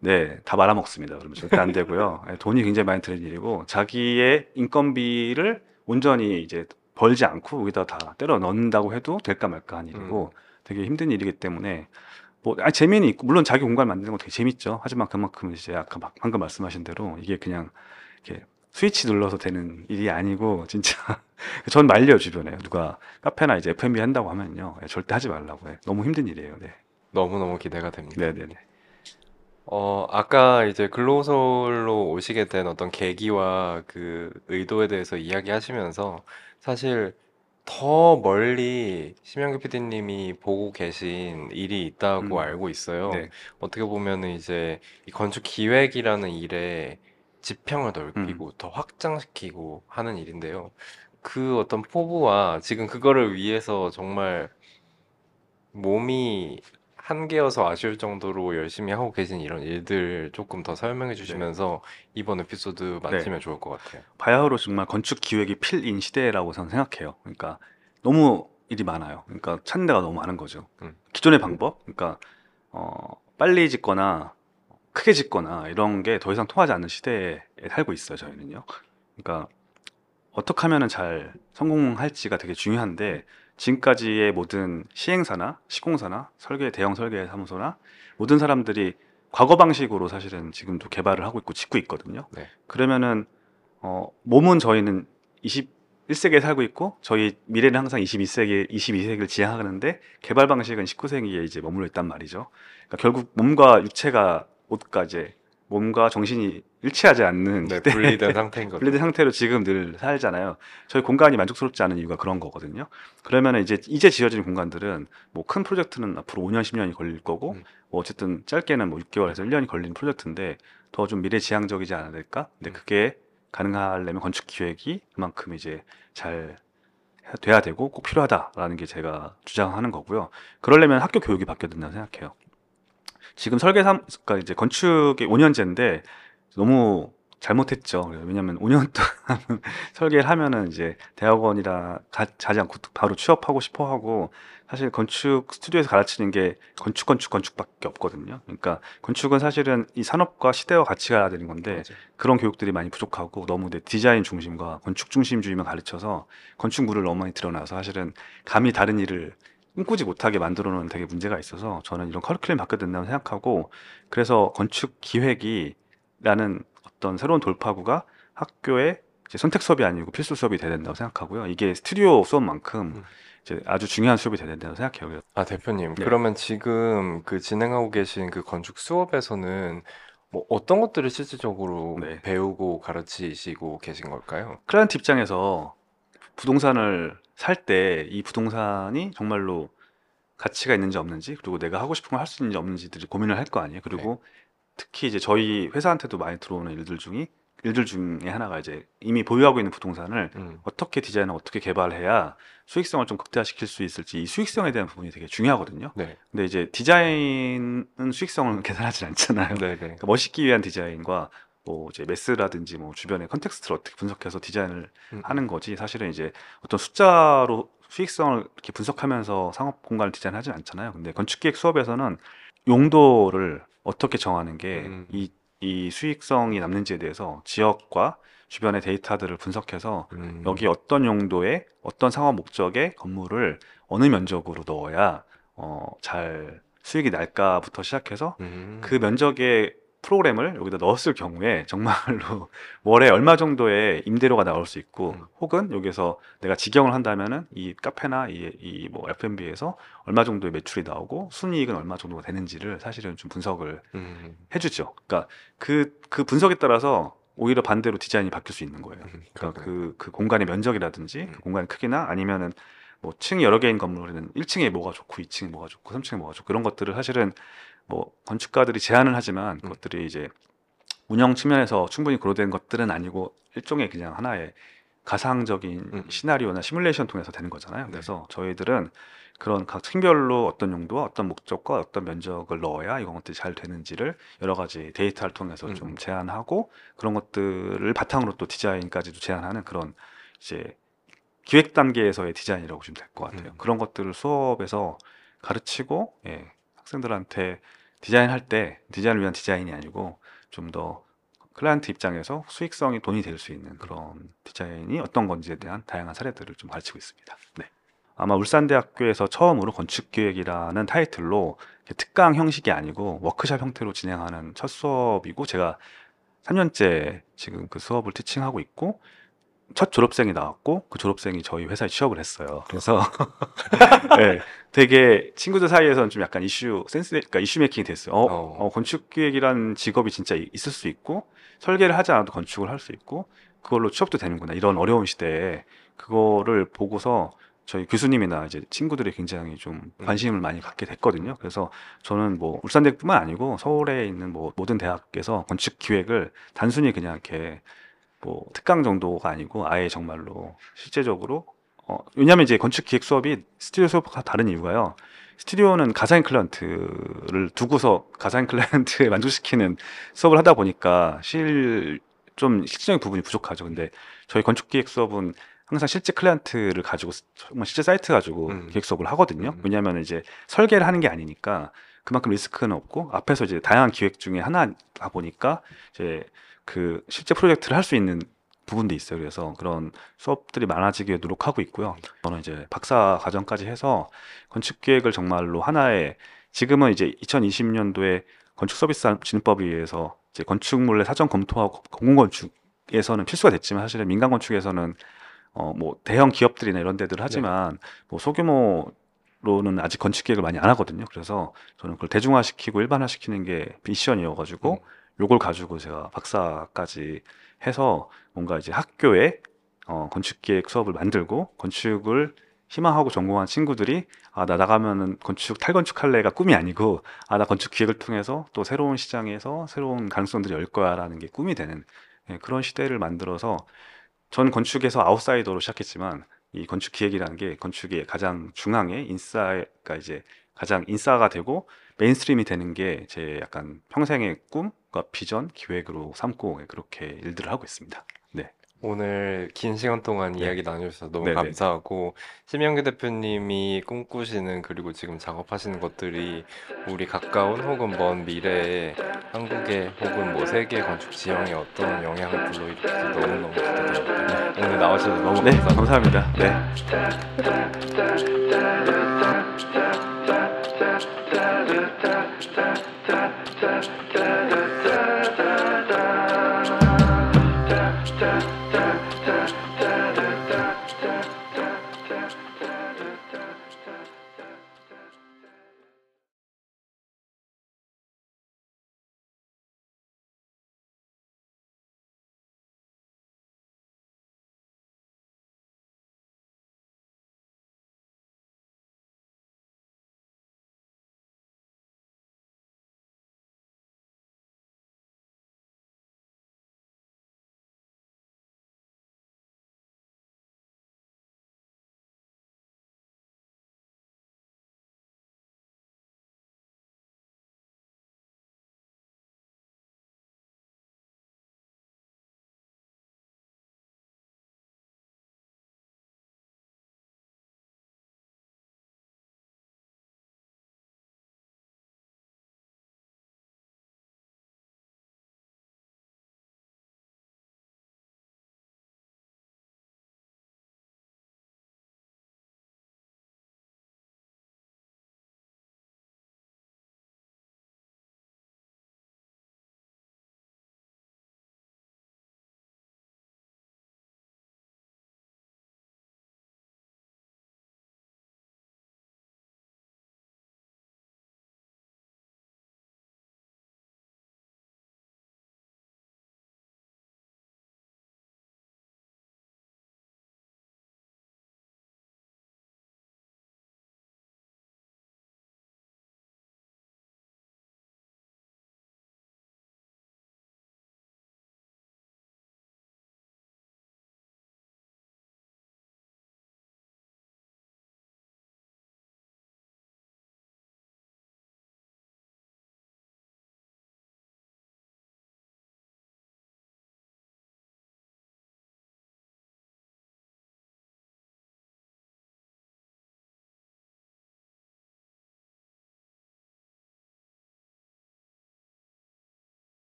네, 다 말아먹습니다. 그러면 절대 안 되고요. 네, 돈이 굉장히 많이 드는 일이고 자기의 인건비를 온전히 이제 벌지 않고 여기다 다 때려 넣는다고 해도 될까 말까 한 일이고 되게 힘든 일이기 때문에 뭐 아, 재미는 있고 물론 자기 공간 만드는 거 되게 재밌죠. 하지만 그만큼 이제 아까 막- 방금 말씀하신 대로 이게 그냥 이렇게 스위치 눌러서 되는 일이 아니고 진짜 전 말려요 주변에 누가 카페나 이제 F&B 한다고 하면요 예, 절대 하지 말라고 해. 너무 힘든 일이에요. 네, 너무 너무 기대가 됩니다. 네, 네, 네. 어, 아까 이제 글로솔로 오시게 된 어떤 계기와 그 의도에 대해서 이야기하시면서 사실 더 멀리 심영규 PD님이 보고 계신 일이 있다고 음. 알고 있어요. 네. 어떻게 보면은 이제 이 건축 기획이라는 일에 지평을 넓히고 더 확장시키고 하는 일인데요. 그 어떤 포부와 지금 그거를 위해서 정말 몸이 한계여서 아쉬울 정도로 열심히 하고 계신 이런 일들 조금 더 설명해 주시면서 이번 에피소드 마치면 좋을 것 같아요. 바야흐로 정말 건축 기획이 필인 시대라고 저는 생각해요. 그러니까 너무 일이 많아요. 그러니까 찾는 데가 너무 많은 거죠. 음. 기존의 방법, 그러니까 어, 빨리 짓거나 크게 짓거나 이런 게 더 이상 통하지 않는 시대에 살고 있어요. 저희는요. 그러니까 어떻게 하면은 잘 성공할지가 되게 중요한데 지금까지의 모든 시행사나 시공사나 설계 대형 설계 사무소나 모든 사람들이 과거 방식으로 사실은 지금도 개발을 하고 있고 짓고 있거든요. 네. 그러면은 어, 몸은 저희는 21세기에 살고 있고 저희 미래는 항상 22세기 22세기를 지향하는데 개발 방식은 19세기에 이제 머물러 있단 말이죠. 그러니까 결국 몸과 육체가 옷과 이제 몸과 정신이 일치하지 않는 네, 분리된 상태인 거죠. 분리된 상태로 지금 늘 살잖아요. 저희 공간이 만족스럽지 않은 이유가 그런 거거든요. 그러면 이제 이제 지어진 공간들은 뭐 큰 프로젝트는 앞으로 5년, 10년이 걸릴 거고 음. 뭐 어쨌든 짧게는 뭐 6개월에서 1년이 걸리는 프로젝트인데 더 좀 미래 지향적이지 않을까? 근데 음. 그게 가능하려면 건축 기획이 그만큼 이제 잘 돼야 되고 꼭 필요하다라는 게 제가 주장하는 거고요. 그러려면 학교 교육이 바뀌어야 된다고 생각해요. 지금 설계사, 그러니까 이제 건축이 5년제인데 너무 잘못했죠. 왜냐하면 5년 동안 설계를 하면은 이제 대학원이라 가, 자지 않고 바로 취업하고 싶어 하고 사실 건축 스튜디오에서 가르치는 게 건축, 건축, 건축밖에 없거든요. 그러니까 건축은 사실은 이 산업과 시대와 같이 가야 되는 건데 맞아요. 그런 교육들이 많이 부족하고 너무 내 디자인 중심과 건축 중심주의만 가르쳐서 건축물을 너무 많이 드러나서 사실은 감히 다른 일을 꿈꾸지 못하게 만들어 놓은 되게 문제가 있어서 저는 이런 커리큘럼이 바뀌어야 된다고 생각하고 그래서 건축 기획이라는 어떤 새로운 돌파구가 학교의 이제 선택 수업이 아니고 필수 수업이 돼야 된다고 생각하고요. 이게 스튜디오 수업만큼 음. 이제 아주 중요한 수업이 돼야 된다고 생각해요. 아, 대표님, 네. 그러면 지금 그 진행하고 계신 그 건축 수업에서는 뭐 어떤 것들을 실질적으로 네. 배우고 가르치시고 계신 걸까요? 클라이언트 입장에서 부동산을 살 때 이 부동산이 정말로 가치가 있는지 없는지 그리고 내가 하고 싶은 걸 할 수 있는지 없는지들이 고민을 할 거 아니에요. 그리고 특히 이제 저희 회사한테도 많이 들어오는 일들 중에 일들 중에 하나가 이제 이미 보유하고 있는 부동산을 음, 어떻게 디자인을 어떻게 개발해야 수익성을 좀 극대화시킬 수 있을지 이 수익성에 대한 부분이 되게 중요하거든요. 네. 근데 이제 디자인은 수익성을 계산하지 않잖아요. 네, 네. 그러니까 멋있기 위한 디자인과 뭐 이제 mass라든지 뭐 주변의 context를 어떻게 분석해서 디자인을 음, 하는 거지 사실은 이제 어떤 숫자로 수익성을 이렇게 분석하면서 상업 공간을 디자인하지 않잖아요. 근데 건축기획 수업에서는 용도를 어떻게 정하는 게 음. 이이 수익성이 남는지에 대해서 지역과 주변의 데이터들을 분석해서 음, 여기 어떤 용도의 어떤 상업 목적의 건물을 어느 면적으로 넣어야 어, 잘 수익이 날까부터 시작해서 음, 그 면적의 프로그램을 여기다 넣었을 경우에 정말로 월에 얼마 정도의 임대료가 나올 수 있고 음. 혹은 여기서 내가 직영을 한다면은 이 카페나 이뭐 F&B에서 얼마 정도의 매출이 나오고 순이익은 얼마 정도가 되는지를 사실은 좀 분석을 음, 해주죠. 그러니까 그그 분석에 따라서 오히려 반대로 디자인이 바뀔 수 있는 거예요. 음, 그러니까 그러네요. 그, 그 공간의 면적이라든지 음. 그 공간의 크기나 아니면은 뭐 층이 여러 개인 건물에는 1층에 뭐가 좋고 2층에 뭐가 좋고 3층에 뭐가 좋고 그런 것들을 사실은 뭐 건축가들이 제안을 하지만 음. 그것들이 이제 운영 측면에서 충분히 고려된 것들은 아니고 일종의 그냥 하나의 가상적인 음. 시나리오나 시뮬레이션 통해서 되는 거잖아요. 그래서 저희들은 그런 각 층별로 어떤 용도와 어떤 목적과 어떤 면적을 넣어야 이런 것들이 잘 되는지를 여러 가지 데이터를 통해서 음. 좀 제안하고 그런 것들을 바탕으로 또 디자인까지도 제안하는 그런 이제 기획 단계에서의 디자인이라고 보시면 될 것 같아요. 음. 그런 것들을 수업에서 가르치고 예, 학생들한테 디자인할 때 디자인을 위한 디자인이 아니고 좀 더 클라이언트 입장에서 수익성이 돈이 될 수 있는 그런 디자인이 어떤 건지에 대한 다양한 사례들을 좀 가르치고 있습니다. 네. 아마 울산대학교에서 처음으로 건축기획이라는 타이틀로 특강 형식이 아니고 워크샵 형태로 진행하는 첫 수업이고 제가 3년째 지금 그 수업을 티칭하고 있고 첫 졸업생이 나왔고 그 졸업생이 저희 회사에 취업을 했어요. 그래서 네, 되게 친구들 사이에서는 좀 약간 이슈 센스 그러니까 이슈 메이킹이 됐어요. 어, 어. 어, 건축 기획이라는 직업이 진짜 이- 있을 수 있고 설계를 하지 않아도 건축을 할 수 있고 그걸로 취업도 되는구나 이런 어려운 시대에 그거를 보고서 저희 교수님이나 이제 친구들이 굉장히 좀 음. 관심을 많이 갖게 됐거든요. 그래서 저는 뭐 울산대뿐만 아니고 서울에 있는 뭐 모든 대학에서 건축 기획을 단순히 그냥 이렇게 뭐 특강 정도가 아니고 아예 정말로 실제적으로 어, 왜냐하면 이제 건축 기획 수업이 스튜디오 수업과 다른 이유가요. 스튜디오는 가상인 클라이언트를 두고서 가상인 클라이언트에 만족시키는 수업을 하다 보니까 실 좀 실질적인 부분이 부족하죠. 근데 저희 건축 기획 수업은 항상 실제 클라이언트를 가지고 정말 실제 사이트 가지고 음. 기획 수업을 하거든요. 음. 왜냐하면 이제 설계를 하는 게 아니니까 그만큼 리스크는 없고 앞에서 이제 다양한 기획 중에 하나다 보니까 이제 그 실제 프로젝트를 할 수 있는 부분도 있어요. 그래서 그런 수업들이 많아지기 위해 노력하고 있고요. 저는 이제 박사 과정까지 해서 건축 기획을 정말로 하나의 지금은 이제 2020년도에 건축 서비스 진입법에 의해서 이제 건축물의 사전 검토하고 공공 건축에서는 필수가 됐지만 사실은 민간 건축에서는 어 뭐 대형 기업들이나 이런 데들 하지만 뭐 소규모 로는 아직 건축 기획을 많이 안 하거든요. 그래서 저는 그걸 대중화시키고 일반화시키는 게 미션이어가지고 음. 요걸 가지고 제가 박사까지 해서 뭔가 이제 학교에 어, 건축기획 수업을 만들고 건축을 희망하고 전공한 친구들이 아 나 나가면은 건축 탈건축할래가 꿈이 아니고 아 나 건축 기획을 통해서 또 새로운 시장에서 새로운 가능성들이 열릴 거야라는 게 꿈이 되는 예, 그런 시대를 만들어서 전 건축에서 아웃사이더로 시작했지만 이 건축 기획이라는 게 건축의 가장 중앙에 인싸가 이제 가장 인싸가 되고 mainstream이 되는 게 제 약간 평생의 꿈과 비전, 기획으로 삼고 예, 그렇게 일들을 하고 있습니다. 네. 오늘 긴 시간 동안 네. 이야기 나눠주셔서 너무 네네. 감사하고 심영규 대표님이 꿈꾸시는 그리고 지금 작업하시는 것들이 우리 가까운 혹은 먼 미래에 한국의 혹은 뭐 세계 건축 지형에 어떤 영향을 불러일으킬지 너무너무 기대됩니다. 오늘 나와주셔서 너무 네, 감사합니다. 감사합니다. 네. da da da da